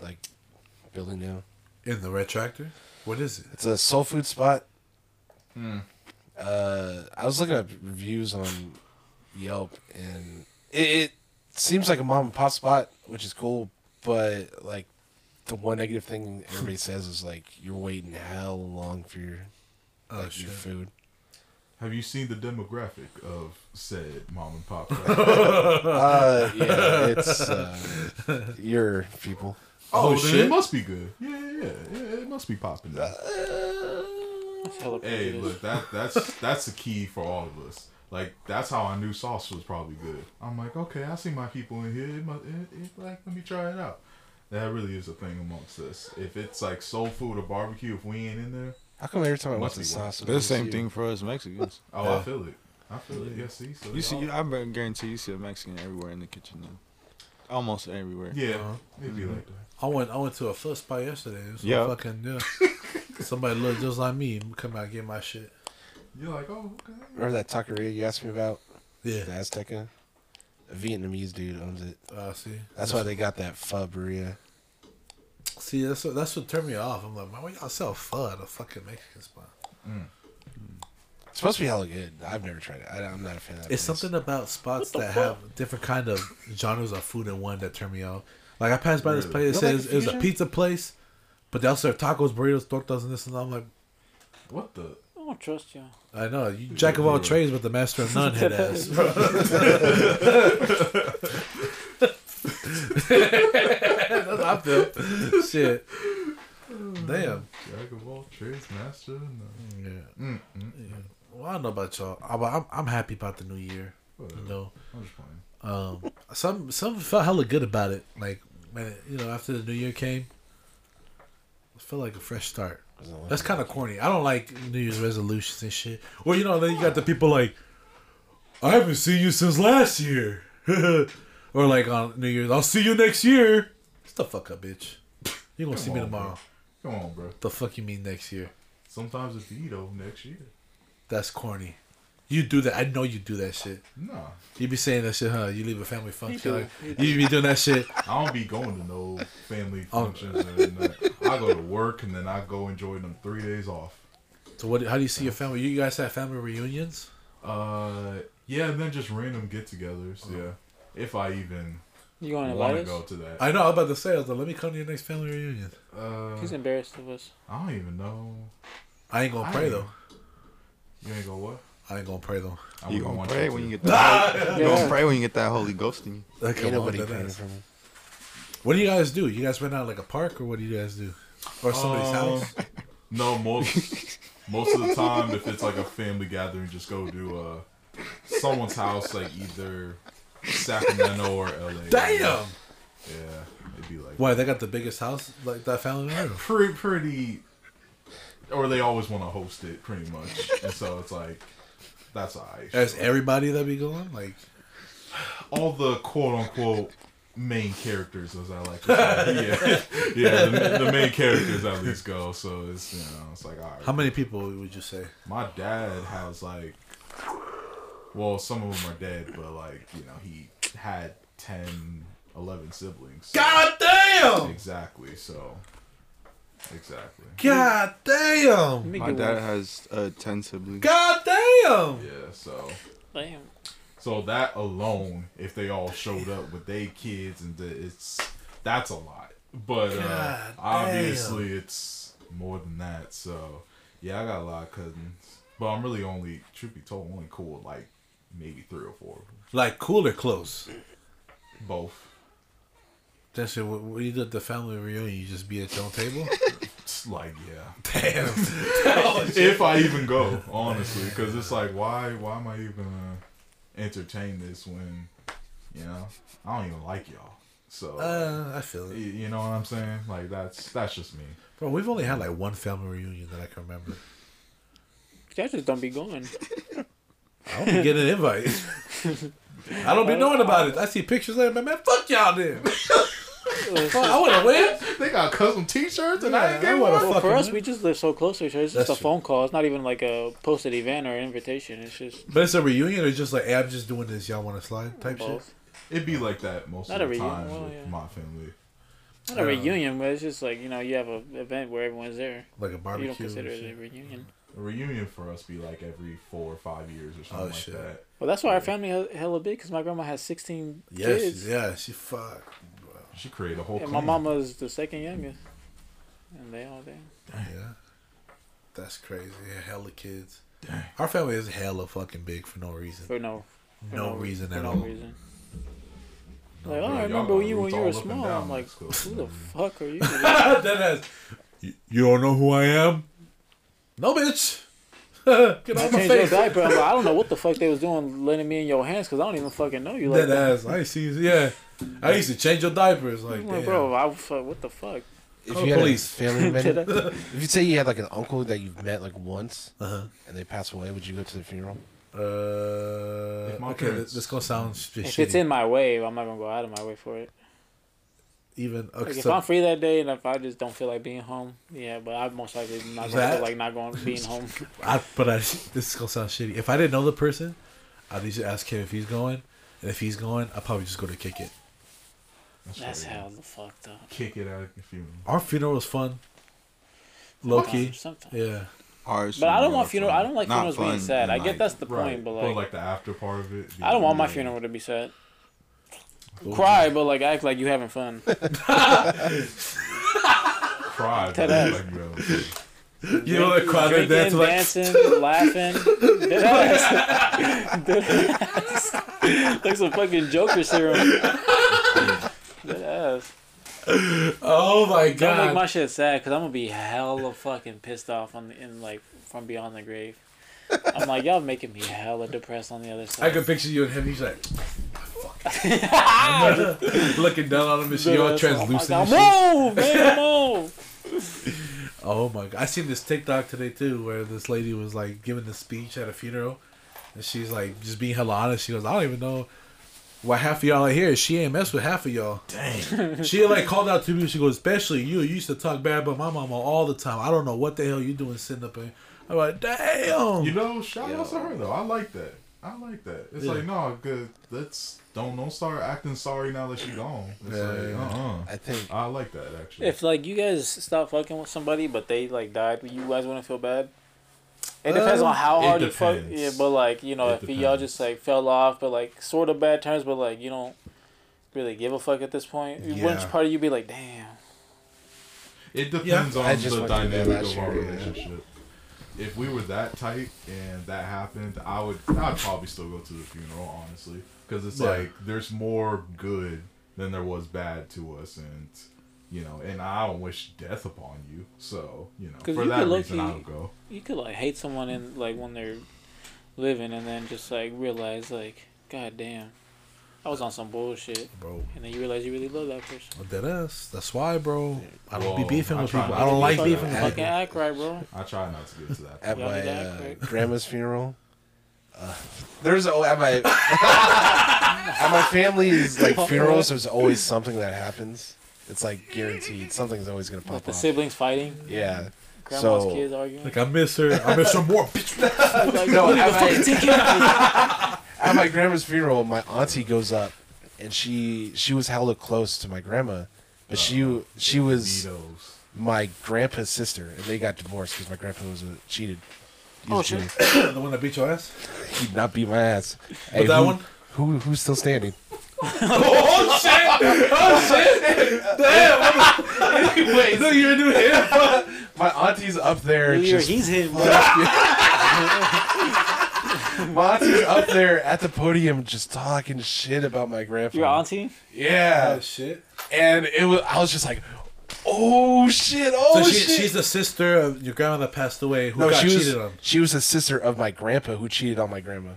F: like building now.
C: In the red tractor? What is it?
F: It's a soul food spot.
D: Hmm.
F: Uh, I was looking at reviews on Yelp, and it, it seems like a mom and pop spot, which is cool. But like, the one negative thing everybody says is like you're waiting hell long for your,
C: Oh
F: like,
C: shit.
F: your food.
D: Have you seen the demographic of said mom and pop?
F: Uh, yeah, it's uh, your people.
C: Oh,
D: oh,
C: shit.
D: it must be good. Yeah, yeah, yeah. yeah it must be popping.
F: Uh,
B: That's hella
D: Hey, look, that that's that's the key for all of us. Like that's how I knew sauce was probably good. I'm like, okay, I see my people in here. It must, it, it, like, let me try it out. That really is a thing amongst us. If it's like soul food or barbecue, if we ain't in there,
F: How come every time I
D: Must
F: watch the sauce,
E: It's the same thing for us Mexicans.
D: oh,
C: Yeah.
D: I feel it. I feel it. Yeah, see, so
E: You see,
D: all-
E: I guarantee you see a Mexican everywhere in the kitchen now. Almost everywhere.
D: yeah,
C: Uh-huh.
D: it'd be like that.
C: I went I went to a foot spot yesterday. It was so
E: Yeah.
C: fucking yeah. Somebody looked just like me. Come out and get my shit.
D: You're like, oh, okay.
F: Remember that taqueria you asked me about?
C: Yeah.
F: The Azteca? A Vietnamese dude owns it.
C: Uh, see.
F: That's why they got that Fabria.
C: See, that's what that's what turned me off. I'm like, why y'all sell pho at a fucking Mexican spot? Mm.
F: It's supposed to be hella good. I've never tried it. I, I'm not a fan of that.
C: It's
F: place.
C: something about spots that
B: fuck?
C: have different kind of genres of food in one that turn me off. Like I passed by this place. It
F: You like
C: says it was a pizza place, but they also serve tacos, burritos, tortas, and this and that. I'm like,
D: What the?
B: I don't trust you.
C: I know you jack of all trades, but the master of none head ass. I feel. Shit. Damn.
D: Jack of all trades, master. none.
C: Yeah.
D: Mm, mm,
C: yeah. Well, I don't know about y'all. I- I'm I'm happy about the new year.
D: Whatever.
C: You know.
D: I'm just playing.
C: Um, some some felt hella good about it. Like man, you know, after the new year came, it felt like a fresh start. That's kind of corny. I don't like New Year's resolutions and shit. Well, you know, then you got the people like, I haven't seen you since last year, or like on New Year's, I'll see you next year. Shut the fuck up, bitch. You gonna
D: Come
C: see me
D: on,
C: tomorrow?
D: Come on, bro.
C: The fuck you mean next year?
D: Sometimes it's Vito next year.
C: That's corny. You do that. I know you do that shit.
D: Nah,
C: You be saying that shit, huh? You leave a family function. Like, you be doing that shit.
D: I don't be going to no family
C: Oh.
D: functions and that. I go to work and then I go enjoy them three days off.
C: So what? How do you see your family? You guys have family reunions?
D: Uh, yeah, and then just random get-togethers. Yeah, if I even
B: You going to
D: want to go to that.
C: I know. I was about to say. I was like, let me come to your next family reunion.
D: Uh,
B: He's embarrassed of us.
D: I don't even know.
C: I ain't gonna
D: I
C: pray
D: ain't-
C: though.
D: You ain't gonna what?
C: I ain't gonna pray though.
D: I
E: You
D: wouldn't
E: gonna pray when you get that. You gonna pray when you get that Holy Ghost in you.
C: Like,
F: Ain't nobody
C: that
F: praying
C: ass.
F: from him.
C: What do you guys do? You guys rent out like a park, or what do you guys do? Or somebody's
D: Um,
C: house?
D: No, most most of the time, if it's like a family gathering, just go to uh someone's house, like either Sacramento or LA.
C: Damn.
D: Yeah, it'd be like
C: Why they got the biggest house like that family
D: pretty pretty, or they always want to host it, pretty much, and so it's like that's alright.
C: As everybody that be going like.
D: all the quote unquote main characters, as I like to say. yeah, yeah, the, the main characters at least go. So it's you know, it's like all right.
C: How many people would you say?
D: My dad has like Well, some of them are dead, but like you know, he had 10, 11 siblings.
C: God damn!
D: Exactly. So. Exactly.
C: God damn!
E: My dad
B: work.
E: has uh, ten siblings.
C: God damn!
D: Yeah. So.
B: Damn.
D: So that alone, if they all showed up with their kids, and the, it's that's a lot. But uh, obviously, it's more than that. So yeah, I got a lot of cousins, but I'm really only, truth be told, only cool like maybe three or four.
C: Like cool or close?
D: Both.
C: That shit. When when you did the family reunion, you just be at your own table.
D: It's like yeah.
C: damn.
D: if I even go, honestly, because it's like, why, why am I even gonna entertain this when, you know, I don't even like y'all. So,
C: Uh, I feel
D: y-
C: it,
D: you know what I'm saying? Like that's that's just me.
C: bro. We've only had like one family reunion that I can remember.
B: You guys just don't be going.
C: I don't be getting invites. I don't be knowing about it. I see pictures later, man. Man, fuck y'all then. I want to win.
D: They got custom T-shirts, and I ain't getting
C: wanna
D: one.
B: Well, for us,
C: man.
B: we just live so close to each other. It's just
C: That's
B: a
C: true.
B: phone call. It's not even like a posted event or invitation. It's just
C: But it's a reunion or just like, hey, I'm just doing this. Y'all want to slide type shit?
D: It'd be like that most
B: Not
D: of the
B: reunion,
D: time
B: well,
D: with
B: yeah.
D: my family.
B: Not a reunion, but it's just like you know you have a event where everyone's there.
C: Like a barbecue.
B: You don't consider it a
C: shit.
B: reunion.
D: A reunion for us be like every four or five years or something
C: Oh,
D: like
C: shit.
D: that.
B: Well, that's why our family is hella big because my grandma has sixteen
C: Yes,
B: kids,
C: yeah, she fuck.
D: She created a whole.
B: and my
D: clan.
B: mama's the second youngest, and they all there.
C: Yeah, that's crazy. Yeah, hella kids. Our family is hella fucking big for no reason.
B: For no, for
C: no, reason
B: for
C: at
B: no
C: all.
B: Reason. Like, oh,
D: Yeah,
B: I
D: y'all
B: remember when you when you were small. I'm like,
D: Mexico.
B: who the mm. fuck are you?
C: that has. You, you don't know who I am? No, bitch. Get off my
B: Change your
C: face.
B: diaper. I'm like, I don't know what the fuck they was doing, letting me in your hands because I don't even fucking know you like
C: That
B: that.
C: ass. I see. Yeah, I used to change your diapers. Like,
B: like, bro, I fuck, what the fuck?
F: If
C: Call
F: you had
C: police.
F: a family
B: Did
F: member, if you say you had like an uncle that you've met like once
C: Uh-huh.
F: and they pass away, would you go to the funeral?
C: Uh,
D: If my
C: okay,
D: parents-
C: this gonna sound
B: If
C: shitty.
B: it's in my way, I'm not gonna go out of my way for it.
C: Even okay,
B: Like if
C: so-
B: I'm free that day and if I just don't feel like being home, yeah, but I'm most likely not gonna
C: That-
B: feel like not going being home.
C: I, but I, this is gonna sound shitty. If I didn't know the person, I'd usually ask him if he's going, and if he's going, I'd probably just go to kick it.
B: That's
D: crazy.
B: hell the fucked up.
D: Kick it out of the funeral.
C: Our funeral was fun, low key.
B: Sometimes.
C: Yeah,
E: Ours
B: But I don't want funeral.
E: fun.
B: I don't like
E: Not
B: funerals being
E: fun
B: sad.
E: and,
B: I get
E: like,
B: that's the
D: Right,
B: point, but like,
D: like the after part of it.
B: I don't want my funeral to be sad.
C: Cool.
B: Cry, but like act like you having fun.
D: Cry. but like, you know,
C: you know that crowd that dance
B: Drinking,
C: like
B: dancing, laughing. Dead ass. Dead ass. like some fucking Joker serum. Dead ass.
C: Oh my
B: Don't make
C: god!
B: my shit sad because I'm gonna be hella fucking pissed off on the in like from beyond the grave. I'm like y'all making me hella depressed on the other side.
C: I can picture you and him. He's like, fuck. looking down on him and shit, all translucent. and shit.
B: move, man, move.
C: Oh my god! I seen this TikTok today too, where this lady was like giving the speech at a funeral, and she's like just being hella honest. She goes, "I don't even know why half of y'all are here. She ain't mess with half of y'all." Dang. she like called out to me. She goes, "Especially you. You used to talk bad about my mama all the time. I don't know what the hell you doing sitting up here." I'm like, "Damn."
D: You know, shout out to her though. I like that. I like that. It's
C: Yeah.
D: like no, good. Let's don't don't start acting sorry now that she's gone. It's
C: Yeah,
D: like,
C: yeah.
D: uh-uh.
F: I think
D: I like that actually.
B: If like you guys stop fucking with somebody, but they like died, you guys wouldn't feel bad. It depends
C: Um,
B: on how hard you fuck. Yeah, but like you know,
D: It
B: if y'all just like fell off, but like sort of bad terms, but like you don't really give a fuck at this point.
C: Yeah.
B: Wouldn't part of you be like, damn?
D: It depends
F: I
D: on
F: just
D: the
F: went through that
D: dynamic of our
F: year, yeah.
D: relationship. If we were that tight and that happened, I would I'd probably still go to the funeral, honestly, because it's
C: Yeah.
D: like there's more good than there was bad to us, and you know, and I don't wish death upon you, so you know, for
B: you
D: that
B: could
D: reason,
B: low-key-
D: I'll go.
B: You could like hate someone in like when they're living, and then just like realize like, god damn, I was on some bullshit,
C: bro.
B: and then you realize you really love that person.
C: Dead ass. That's why, bro. I don't be beefing
D: I
C: with people. I don't like beefing with
B: fucking
C: people.
B: act right, bro.
D: I try not to get to that.
F: at my
B: need to act
F: uh,
B: right.
F: grandma's funeral, uh, there's oh at my at my family's like funerals. There's always something that happens. It's like guaranteed. Something's always gonna pop
B: Like
F: pop
B: the
F: off.
B: siblings fighting.
F: Yeah,
B: Grandma's
F: So-
B: kids arguing.
C: Like I miss her. I miss her more. Bitch.
B: like,
F: No,
B: no,
F: I-
B: fucking take care of me.
F: At my grandma's funeral, my auntie goes up, and she she was hella close to my grandma, but she uh, she was
D: Vito's.
F: my grandpa's sister, and they got divorced because my grandpa was a cheated. He
B: Oh,
F: was a
B: shit.
C: the one that beat your ass.
F: He'd not beat my ass. Hey,
C: that
F: who,
C: one?
F: Who who's still standing?
C: Oh shit! Oh shit! Damn!
F: Anyways,
C: Look, you do him.
F: my auntie's up there.
B: You're-
F: Just,
B: he's him.
F: my auntie's up there at the podium, just talking shit about my grandpa.
B: Your auntie?
F: Yeah,
C: Oh shit!
F: and it was. I was just like, oh shit! Oh shit.
C: So she,
F: shit!
C: she's the sister of your grandma that passed away who
F: no,
C: got
F: she was.
C: cheated on.
F: She was the sister of my grandpa who cheated on my grandma,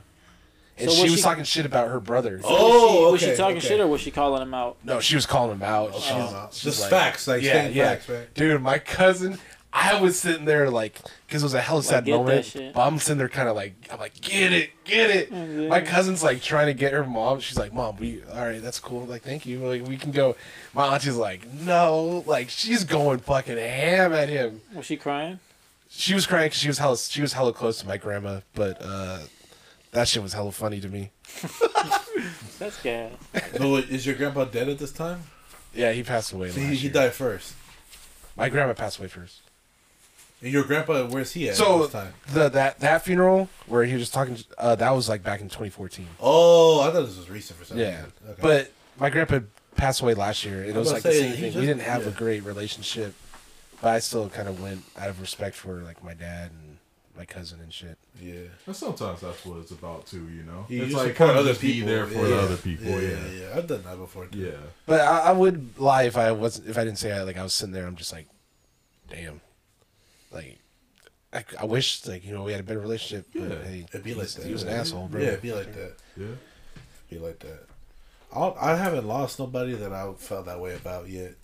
F: and
B: So
F: she
B: was
F: was
B: she-
F: talking shit about her brother.
C: Oh,
B: was she, was
C: okay,
B: she talking
C: okay.
B: shit or was she calling him out?
F: No, she was calling him out. She was-
C: Oh,
F: she's
C: just
F: like-
C: facts, like
F: yeah,
C: stating
F: yeah.
C: facts, right?
F: Dude, my cousin, I was sitting there like, because it was a hell of a sad
B: get that
F: moment.
B: shit.
F: But I'm sitting there kind of like, I'm like, get it, get it.
B: Mhm.
F: My cousin's like trying to get her mom. She's like, Mom, we, all right, that's cool. Like, thank you. Like, we can go. My auntie's like, no. Like, she's going fucking ham at him.
B: Was she crying?
F: She was crying because she was hella, she was hella close to my grandma, but uh, that shit was hella funny to me.
B: That's gas.
C: No, is your grandpa dead at this time?
F: Yeah, he passed away.
C: See,
F: last
C: he, he died first.
F: My grandma passed away first.
C: And your grandpa, where's he at
F: So
C: at this time?
F: the that that funeral where he was talking, uh, that was like back in 2014.
C: Oh, I thought this was recent for some
F: Yeah,
C: reason. Okay.
F: but my grandpa passed away last year. It
C: I was
F: was like
C: about
F: the same thing.
C: just-
F: we didn't have a great relationship, but I still kind of went out of respect for like my dad and my cousin and shit.
C: yeah.
D: And sometimes that's what it's about too, you know.
C: You
D: it's like kind of
C: other
D: just be
C: people.
D: there for
C: yeah.
D: the other people.
C: Yeah,
D: Yeah,
C: yeah, yeah. I've done that before. Too.
D: yeah.
F: But I, I would lie if I wasn't if I didn't say I like I was sitting there. I'm just like, damn, like I, I wish like you know we had a better relationship. But
D: Yeah.
F: hey,
C: It'd be like that.
F: He was an asshole, bro.
C: Yeah, it'd be like that.
D: Yeah.
C: Be like that. I'll, I haven't lost nobody that I felt that way about yet.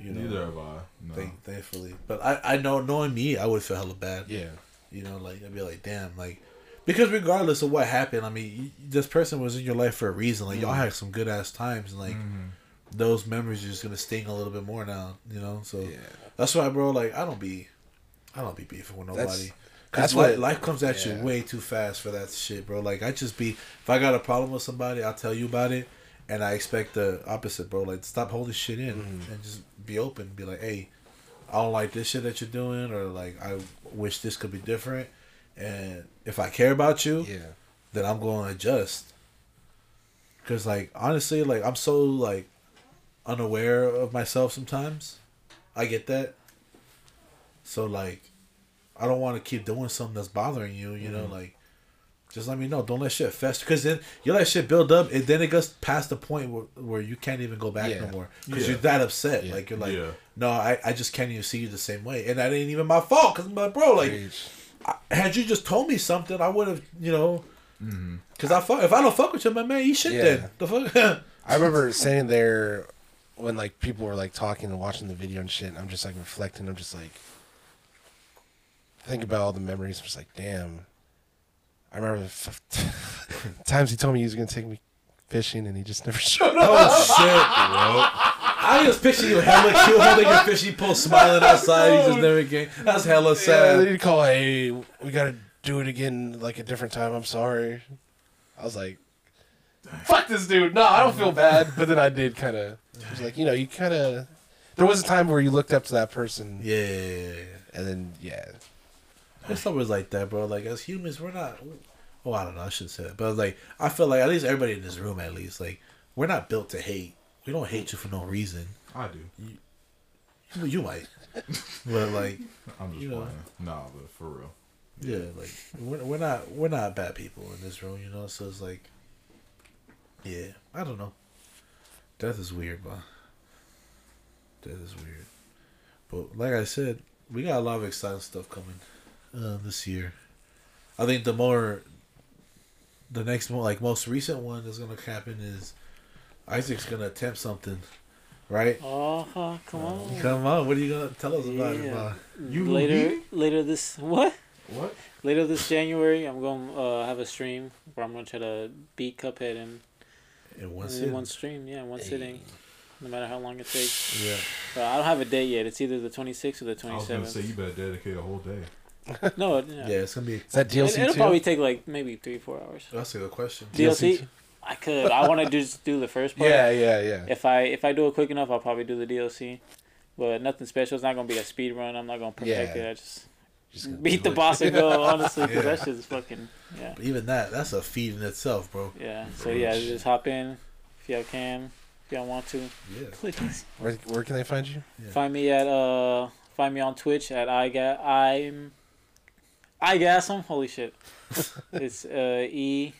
C: You know,
D: Neither have I. No.
C: thank, thankfully. But I, I know, knowing me, I would feel hella bad.
F: Yeah.
C: You know, like I'd be like, damn, like because regardless of what happened, I mean, this person was in your life for a reason. Like y'all mm-hmm. had some good ass times, and like mm-hmm. those memories are just gonna sting a little bit more now. You know, so
F: Yeah.
C: that's why, bro. Like I don't be, I don't be beefing with nobody.
F: That's- that's
C: life,
F: what-
C: life comes at
F: yeah.
C: you way too fast for that shit, bro. Like I just be, if I got a problem with somebody, I'll tell you about it, and I expect the opposite, bro. Like stop holding shit in
F: Mm-hmm.
C: and just be open. Be like, hey, I don't like this shit that you're doing, or like I wish this could be different. And if I care about you,
F: Yeah.
C: then I'm going to adjust. Cause like honestly, like I'm so like unaware of myself sometimes. I get that. So like, I don't want to keep doing something that's bothering you. You know, like, just let me know. Don't let shit fester. Cause then you let shit build up, and then it goes past the point where, where you can't even go back
F: Yeah.
C: no more. Cause
D: Yeah.
C: you're that upset.
F: Yeah.
C: Like you're like,
D: Yeah.
C: no, I, I just can't even see you the same way, and that ain't even my fault. Cause I'm like, bro, like I, had you just told me something, I would have, you know, mm-hmm. because I fuck. If I don't fuck with you, my man, you shit
F: Yeah.
C: then. The fuck.
F: I remember sitting there when like people were like talking and watching the video and shit. And I'm just like reflecting. I'm just like think about all the memories. I'm just like, damn. I remember the times he told me he was gonna take me fishing and he just never showed up.
C: oh shit, I just picture you hella cute holding your fishing pole, smiling outside. You just never came. That's hella
F: Yeah,
C: sad.
F: then he'd call, hey, we gotta do it again like a different time. I'm sorry. I was like, fuck this dude. No, I don't feel bad. But then I did kind of. Was like, you know, you kind of. There was a time where you looked up to that person,
C: yeah, yeah, yeah, yeah.
F: and then yeah,
C: It's always like that, bro. Like as humans, we're not. Oh, I don't know. I shouldn't say that, but like I feel like at least everybody in this room, at least, like we're not built to hate. We don't hate you for no reason.
D: I do.
C: You, you might, but like
D: I'm just
C: You know.
D: playing. Nah, but for real.
C: Yeah, like we're, we're not we're not bad people in this room, you know. So it's like, yeah, I don't know. Death is weird, man. Death is weird, but like I said, we got a lot of exciting stuff coming uh, this year. I think the more, the next one, like most recent one that's gonna happen is Isaac's gonna attempt something, right?
B: Oh, huh, come on.
C: Come on, what are you gonna tell us about it?
B: Yeah.
C: Ma?
D: You
B: later,
D: me?
B: later this what?
D: What?
B: Later this January, I'm going to uh, have a stream where I'm going to try to beat Cuphead in,
C: In one
B: in one stream. Yeah, in one sitting. no matter how long it takes.
C: Yeah.
B: But I don't have a date yet. It's either the 26th or the 27th.
D: I was gonna
B: 27th.
D: say you better dedicate a whole day.
B: No,
C: Yeah,
B: yeah.
C: it's gonna be.
F: Is that
B: It,
F: DLC
B: it'll
F: too?
B: probably take like maybe three, four hours.
C: That's a good question.
B: DLC, I could. I want to just do the first part.
F: yeah, yeah, yeah.
B: If I if I do it quick enough, I'll probably do the DLC. But nothing special. It's not gonna be a speed run. I'm not gonna perfect
F: Yeah.
B: it. I just
F: Just
B: beat the
F: it.
B: boss and go. Honestly, because
C: Yeah.
B: that shit's fucking yeah,
C: But even that, that's a feat in itself, bro.
B: yeah. So yeah, just hop in if y'all can, if y'all want to.
C: Yeah.
B: Please
F: Where, where can they find you?
C: Yeah.
B: find me at uh find me on Twitch at I got I'm I gasm. Holy shit! it's uh E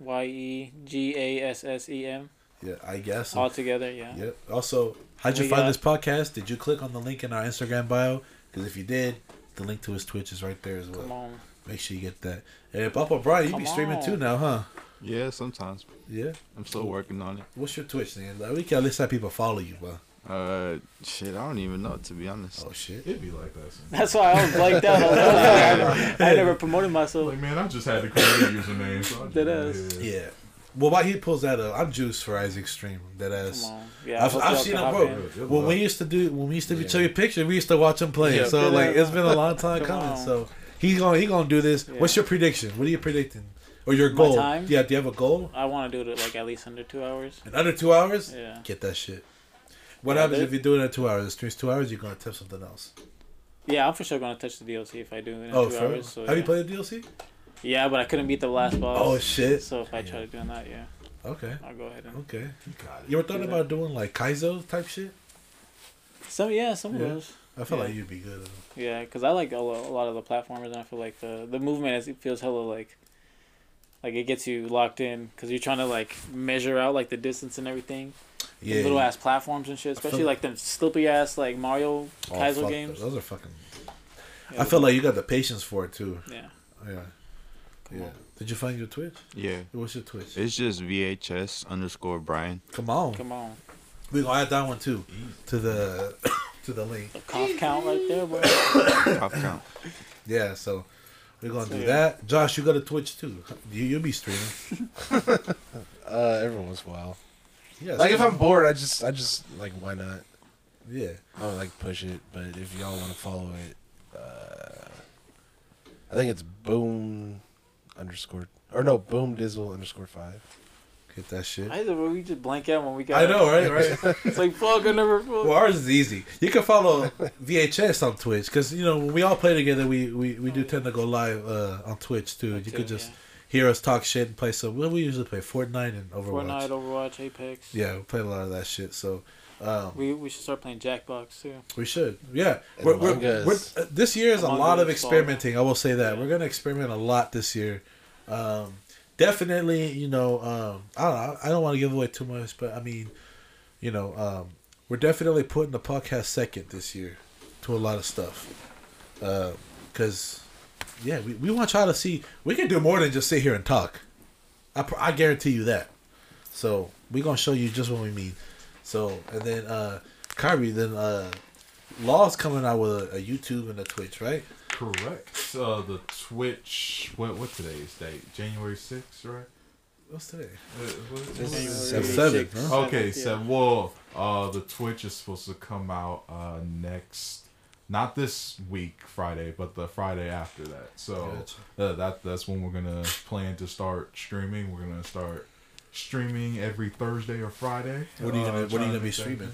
B: Y E G A S S E M
C: Yeah, I guess.
B: all together. Yeah.
C: Yep. Also, how'd you
B: We
C: find
B: got-
C: this podcast? Did you click on the link in our Instagram bio? Because if you did, the link to his Twitch is right there as well.
B: Come on.
C: Make sure you get that. And Papa Brian, you be streaming
B: on.
C: too now, huh?
E: Yeah, sometimes.
C: Yeah.
E: I'm still working on it.
C: What's your Twitch name? Like, we can at least have people follow you, bro.
E: Uh, shit, I don't even know to be honest.
C: Oh shit.
D: It'd be like that. Sometimes.
B: That's why I was blanked out. I, was like, I, I never promoted myself.
D: Like man, I just had to create a username. So I
B: That
D: went
B: is.
C: Yeah. Well, while he pulls that up, I'm juiced for Isaac stream. That ass.
B: Yeah, I
C: I've, I've seen him,
B: hop
C: bro.
B: in.
D: Good
C: When
D: luck.
C: we used to do, when we used to be
F: Yeah.
C: show you pictures, we used to watch him play.
F: Yeah.
C: so
B: Good
C: like,
B: luck.
C: it's been a long time
B: Come
C: coming.
B: on.
C: So he's gonna he gonna do this.
B: Yeah.
C: What's your prediction? What are you predicting? Or your
B: My
C: goal?
B: time?
C: Yeah. Do you have a goal?
B: I want to do it like at least under two hours.
C: In under two hours?
B: Yeah.
C: Get that shit. What happens if you do it in two hours? It streams two hours. You're gonna tip something else.
B: Yeah, I'm for sure gonna touch the DLC if I do it in
C: Oh,
B: two
C: for real?
B: hours. So,
C: Have you
B: yeah.
C: played the DLC?
B: Yeah, but I couldn't beat the last boss.
C: Oh shit.
B: So if I try to do that, yeah,
C: Okay.
B: I'll go ahead and.
C: Okay.
D: You got it.
C: You ever thought
B: Do
C: about doing like Kaizo type shit?
B: Some yeah, some
C: Yeah.
B: of those.
C: I feel
B: Yeah.
C: like you'd be good. At it.
B: Yeah, because I like a lo- a lot of the platformers, and I feel like the the movement is, it feels hella like, like it gets you locked in because you're trying to like measure out like the distance and everything.
C: Yeah.
B: little ass platforms and shit, especially
C: feel-
B: like the slippery ass like Mario
C: Oh,
B: Kaizo games.
C: Those are fucking.
B: Yeah,
C: I feel like you got the patience for it too.
B: yeah.
C: Yeah.
B: Come
C: Yeah.
B: on.
C: Did you find your Twitch?
E: Yeah,
C: What's your Twitch?
E: it's just VHS underscore Brian.
C: Come on.
B: Come on,
C: We gonna add that one too to the to the link.
B: the conf count right there, bro.
E: Top count.
C: Yeah. So we're gonna
B: So,
C: do
B: yeah.
C: that. Josh, you got a Twitch too. You you'll be streaming.
F: Uh, every once in a while.
C: Yeah.
F: Like if I'm bored, I just, I just like, why not?
C: Yeah.
F: I don't like push it, but if y'all want to follow it, uh, I think it's boom underscore or no boom dizzle underscore five.
C: Get that shit.
B: Either way, we just blank out when we got.
C: I know, right? Right.
B: It's like fuck, I never. Fuck.
C: Well, ours is easy. You can follow VHS on Twitch because you know when we all play together, we, we, we do tend to go live uh, on Twitch too. You
B: Too,
C: could just
B: yeah.
C: Hear us talk shit and play some. Well, we usually play Fortnite and Overwatch.
B: Fortnite, Overwatch, Apex.
C: Yeah, we play a lot of that shit. So um,
B: We we should start playing Jackbox too.
C: we should. Yeah, we're, we're, we're- uh, this year is a lot of
B: Us,
C: experimenting. I will say that
B: Yeah.
C: we're gonna experiment a lot this year. Um, definitely, you know, um, I don't know. I don't want to give away too much, but I mean, you know, um, we're definitely putting the podcast second this year to a lot of stuff. Because, yeah, we, we want y'all to see we can do more than just sit here and talk. I, I guarantee you that. So we're gonna show you just what we mean. So and then uh Kyrie, then uh Law's coming out with a, a YouTube and a Twitch, right?
D: Correct. Uh, the Twitch. What what today's date? January sixth, right?
C: What's today?
D: Uh, what-
F: is
C: huh?
D: Okay,
B: Seventh,
D: so well, uh, the Twitch is supposed to come out uh next, not this week Friday, but the Friday after that. So uh, that that's when we're gonna plan to start streaming. We're gonna start streaming every Thursday or Friday.
C: What are you
D: Uh,
C: gonna What are you gonna be streaming?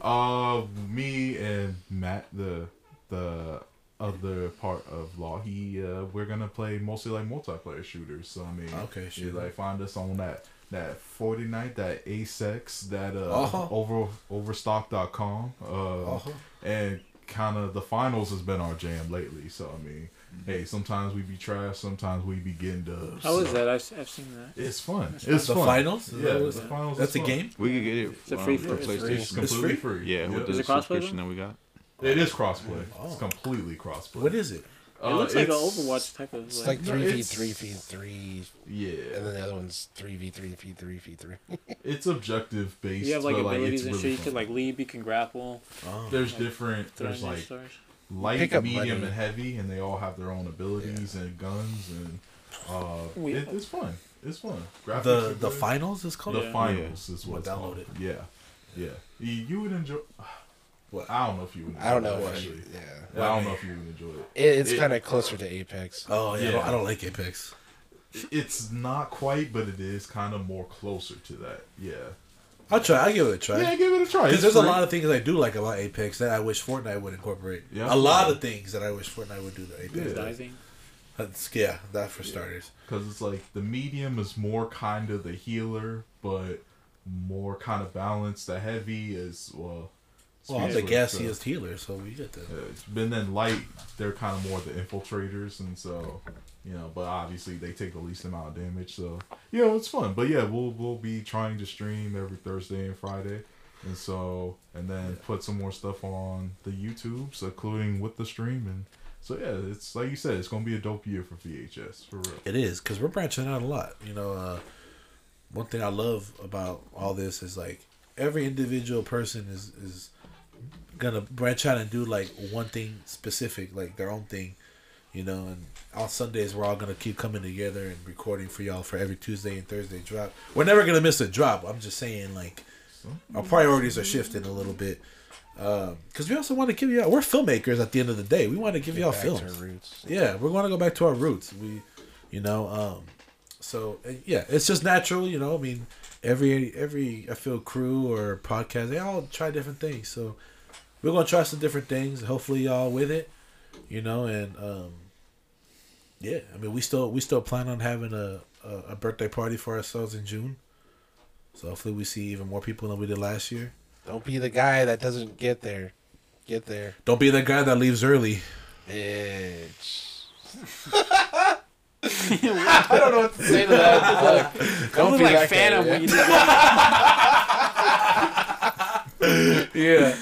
D: Uh, me and Matt, the the other part of Law, he uh, we're gonna play mostly like multiplayer shooters. So I mean,
C: Okay,
D: you like find us on that that Fortnite, that Apex, that uh
C: Uh-huh.
D: over overstock.com, uh,
C: Uh-huh.
D: and kind of the finals has been our jam lately. So I mean,
C: Mm-hmm.
D: hey, sometimes we be trash, sometimes we be getting dubs.
B: How is
D: so
B: that? I've, I've seen that.
D: It's fun.
B: It's
D: It's
C: The
D: fun.
C: finals? Is
D: Yeah,
C: that
D: the
C: it's-
D: finals.
C: That's a
D: fun.
C: game.
E: We could get it
B: Is it
E: um,
B: free
E: for
B: for- it's free?
E: PlayStation.
D: It's completely
C: free?
D: free.
E: Yeah,
D: Yep.
E: with the
B: it crossplay
E: subscription that we got.
D: It is crossplay.
C: Oh.
D: It's completely crossplay.
C: What is it?
B: It looks like an Overwatch type of.
F: It's
B: Like,
F: like three v three v three,
D: Yeah,
F: and then the other one's three v three v three v three.
D: it's objective based.
B: you have like abilities
D: it's
B: and
D: really
B: shit. You can like leap. You can grapple.
C: Oh.
D: There's
B: like,
D: different. There's like
B: stars.
D: light,
F: Pick
D: medium,
F: money.
D: and heavy, and they all have their own abilities and guns and. Uh,
B: We-
D: it, it's fun. It's fun. Graphics
C: The the finals is called.
D: The
B: Yeah.
D: finals is
C: We'll download
D: called.
C: it.
D: Yeah, Yeah, you, you would enjoy.
C: What?
D: I don't know if you would. Enjoy
F: I don't know.
D: It,
F: if I-
D: actually.
F: yeah,
D: Yeah, I don't know if you would enjoy it.
F: it, it's
D: It-
F: kind of closer to Apex.
C: Oh yeah, I, don't, I don't like Apex.
D: It's not quite, but it is kind of more closer to that. Yeah.
C: I'll try. I'll give it a try.
D: Yeah, give it a try.
C: Because
D: It's
C: there's a lot of things I do like about Apex that I wish Fortnite would incorporate.
D: Yeah.
C: A lot of things that I wish Fortnite would do to Apex.
D: Yeah.
B: Diving.
C: That's, yeah, that for starters.
D: Because it's like the medium is more kind of the healer, but more kind of balanced. The heavy is well.
C: Well, I'm the
D: so-
C: gassiest healer, so we get that.
D: Yeah, it's been then light. They're kind of more the infiltrators, and so you know. But obviously, they take the least amount of damage. So you know, it's fun. But yeah, we'll we'll be trying to stream every Thursday and Friday, and so and then put some more stuff on the YouTubes, including with the stream. And so yeah, it's like you said, it's gonna be a dope year for VHS for real.
C: It is because we're branching out a lot. You know, uh, one thing I love about all this is like every individual person is is gonna branch out and do like one thing specific, like their own thing. You know, and on Sundays we're all gonna keep coming together and recording for y'all for every Tuesday and Thursday drop. We're never gonna miss a drop. I'm just saying, like our priorities are shifting a little bit. Because we also want to give y'all, we're filmmakers at the end of the day. We want to give y'all films. Yeah, we're going to go back to our roots. We, you know, um, so yeah, it's just natural. You know, I mean, every every I feel crew or podcast, they all try different things. So we're gonna try some different things. Hopefully, y'all with it. You know, and um, yeah, I mean, we still we still plan on having a, a a birthday party for ourselves in June. So hopefully, we see even more people than we did last year.
F: Don't be the guy that doesn't get there. Get there,
C: Don't be the guy that leaves early.
F: bitch. I don't know what to say to that. Look,
B: Don't
F: don't be
B: like
F: that
B: Phantom
F: guy.
B: when you do that.
C: Yeah.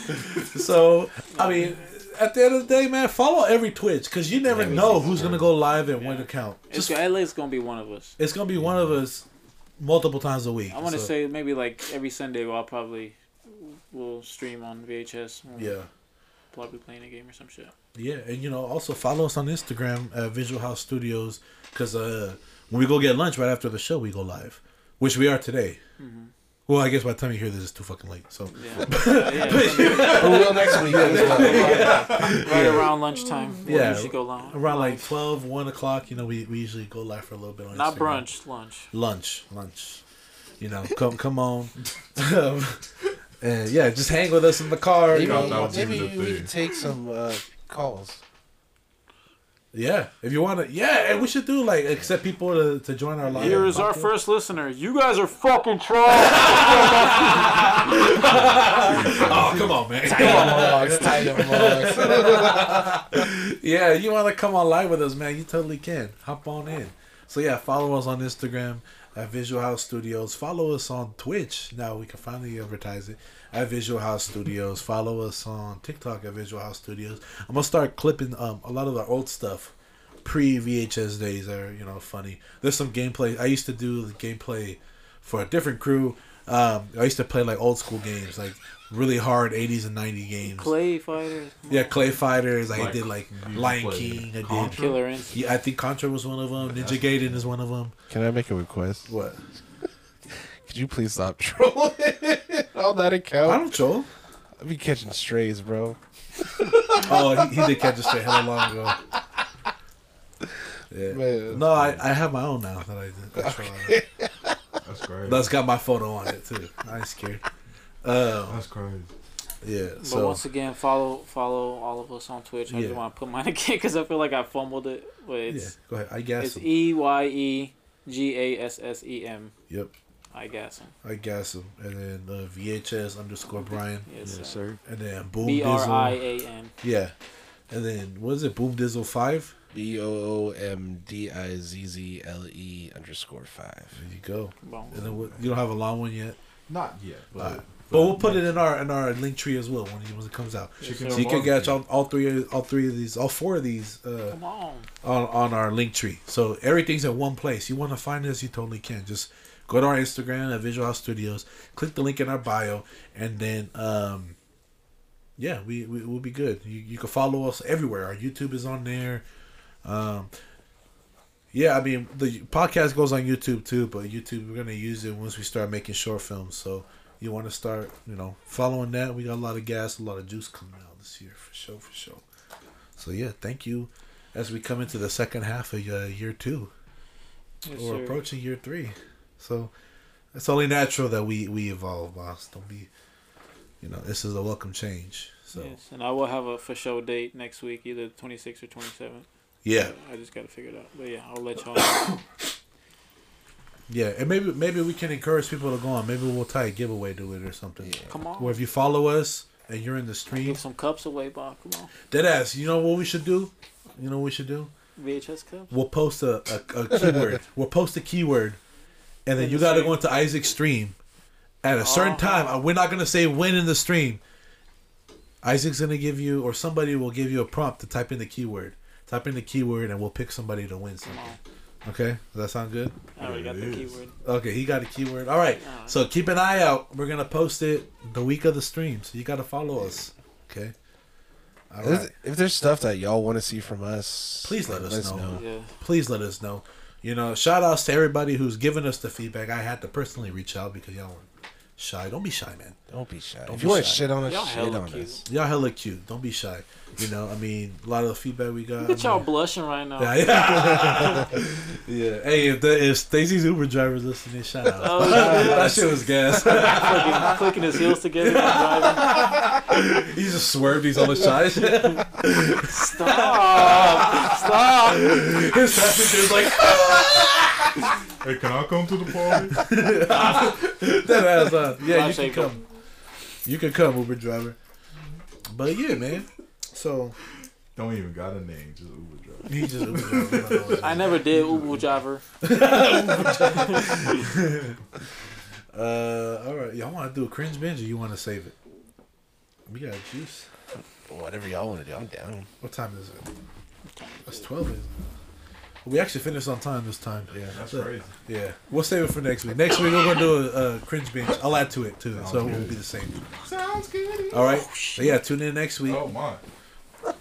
C: so I mean, at the end of the day, man, follow every Twitch because you never
F: Every
C: know
F: single
C: who's gonna go live and when account.
B: It's,
C: Just
B: at least gonna be one of us.
C: it's gonna be one of us multiple times a week.
B: I want to
C: So,
B: say maybe like every Sunday I'll probably will stream on VHS.
C: Yeah.
B: Probably playing a game or some shit.
C: Yeah, and you know, also follow us on Instagram at Visual House Studios because uh, when we go get lunch right after the show, we go live, which we are today. Well, I guess by the time you hear this, it's too fucking late. So
B: Yeah. yeah
F: We will next week. as well.
B: right around lunchtime. We'll
C: Yeah.
B: usually go long.
C: around like 12, 1 o'clock, you know, we, we usually go live for a little bit on
B: Not
C: Instagram.
B: brunch, lunch.
C: lunch, lunch. You know, come come on, Um, and yeah, just hang with us in the car.
F: Maybe,
C: You know,
F: maybe
D: even
F: we can take some uh, calls.
C: Yeah, if you want to, yeah, and we should do like accept people to, to join our live.
B: Here is our first listener. You guys are fucking trolls.
C: Oh, come on, man.
F: Logs, tie them logs.
C: yeah, you want to come on live with us, man? You totally can. Hop on in. So yeah, follow us on Instagram at Visual House Studios. Follow us on Twitch. Now we can finally advertise it at Visual House Studios. Follow us on TikTok at Visual House Studios. I'm gonna start clipping um a lot of the old stuff, pre VHS days that are you know funny. There's some gameplay. I used to do the gameplay for a different crew. Um, I used to play like old school games, like really hard 80s and 90s games.
B: Clay fighters.
C: Yeah, Clay Fighters. I did like
D: you
C: Lion King. I did.
B: Killer Instinct.
C: Yeah, I think Contra was one of them. Ninja Gaiden is one of them.
F: Can I make a request?
C: What?
F: Could you please stop trolling on that account?
C: I don't troll.
F: I'd be catching strays, bro.
C: Oh, he, he did catch a stray hella long ago. Yeah.
F: Man.
C: No, I, I have my own now that I did. I troll on.
D: That's crazy.
C: That's got my photo on it too. I ain't scared. Uh,
D: That's crazy.
C: yeah.
B: But
C: So
B: once again, follow follow all of us on Twitch. I
C: Yeah.
B: just want to put mine again because I feel like I fumbled it. But
C: yeah, go ahead. I guess.
B: it's. E Y E G A S S E M.
C: Yep.
B: I guess him.
C: I guess him. And then uh, VHS underscore Brian.
B: Yes,
E: Yes,
B: sir.
E: sir.
C: And then Boom
B: B R I
C: Dizzle.
B: A N.
C: Yeah. And then what is it? Boom Dizzle five.
F: B O O M D I Z Z L E underscore five.
C: There you go.
B: Boom.
C: And then what, you don't have a long one yet.
D: Not yet, but
C: Alright. But we'll put it in our in our Linktree as well when it, when it comes out.
D: Chicken
C: So you can catch all, all three all three of these, all four of these uh,
B: Come on.
C: on on our Linktree. So everything's in one place. You want to find us, you totally can. Just go to our Instagram at Visual House Studios, click the link in our bio, and then um, yeah, we, we will be good. You you can follow us everywhere. Our YouTube is on there. Um, yeah, I mean the podcast goes on YouTube too, but YouTube we're gonna use it once we start making short films. So you want to start, you know, following that, we got a lot of gas, a lot of juice coming out this year for sure, for sure. So yeah, thank you. As we come into the second half of uh, year two,
B: Yes,
C: or
B: sir.
C: approaching year three, so it's only natural that we we evolve, boss. Don't be, you know, this is a welcome change. So
B: Yes, and I will have a for show date next week, either 26th or 27th.
C: yeah,
B: I just gotta figure it out. But yeah, I'll let y'all know.
C: yeah, and maybe maybe we can encourage people to go on. Maybe we'll tie a giveaway to it or something. Yeah.
B: Come on.
C: Where if you follow us and you're in the stream,
B: Give some cups away, Bob. Come on.
C: dead ass. You know what we should do? You know what we should do?
B: VHS cups.
C: We'll post a, a, a keyword. we'll post a keyword, and then
B: In
C: you
B: the
C: got to go into Isaac's stream at a certain
B: Uh-huh.
C: time. We're not gonna say when in the stream. Isaac's gonna give you, or somebody will give you a prompt to type in the keyword. Type in the keyword, and we'll pick somebody to win
B: Come
C: something. Okay, does that sound good?
B: I already got the keyword.
C: Okay, he got a keyword. All right,
B: Alright.
C: so keep an eye out. We're gonna post it the week of the stream, so you gotta follow us. Okay. All
F: If,
C: right.
F: if there's stuff that y'all want to see from us,
C: Please let us know.
B: Yeah.
C: please let us know. You know, shout outs to everybody who's given us the feedback. I had to personally reach out because y'all were shy. Don't be shy, man.
F: Don't be shy.
C: Don't
F: if
C: be
F: you want to
C: shy.
F: shit on us,
B: Y'all
F: shit on
B: cute.
F: us.
C: Y'all hella cute. Don't be shy. You know, I mean, a lot of the feedback we got.
B: Look at
C: I
B: y'all blushing right now.
C: Yeah, yeah. yeah. Hey, if, the, if Stacy's Uber driver's listening, shout out.
B: Oh,
C: that shit was gas.
B: clicking, clicking his heels together while driving.
C: he just swerved. He's on the side.
B: Stop! Stop!
C: His passenger's like,
D: Hey, can I come to the party?
C: that ass up. Yeah, you can come. You can come, Uber driver. But yeah, man. So
D: Don't even got a name, just Uber driver.
C: he just Uber driver.
B: I never did Uber driver.
C: Uh, all right. Y'all want to do a cringe binge or you want to save it? We got juice.
F: Whatever y'all want to do, I'm down.
C: What time is it? It's 12. Isn't it? We actually finished on time this time. Yeah.
D: That's
C: So-
D: crazy.
C: Yeah. We'll save it for next week. Next week, we're going to do a, a cringe binge. I'll add to it, too. so it won't be the same.
D: Sounds good.
C: All right. So, yeah, tune in next week.
D: Oh my.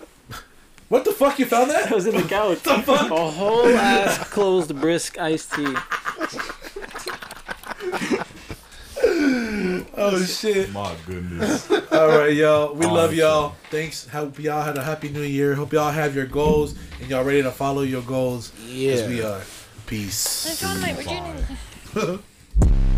C: What the fuck? You found that?
B: I was in the couch. the fuck? A whole ass closed brisk iced tea.
C: Oh, oh shit.
D: My goodness.
C: All right, y'all. We love y'all. Thanks. Hope y'all had a happy new year. Hope y'all have your goals and y'all ready to follow your goals
F: Yeah.
C: as we are. Peace.
G: John,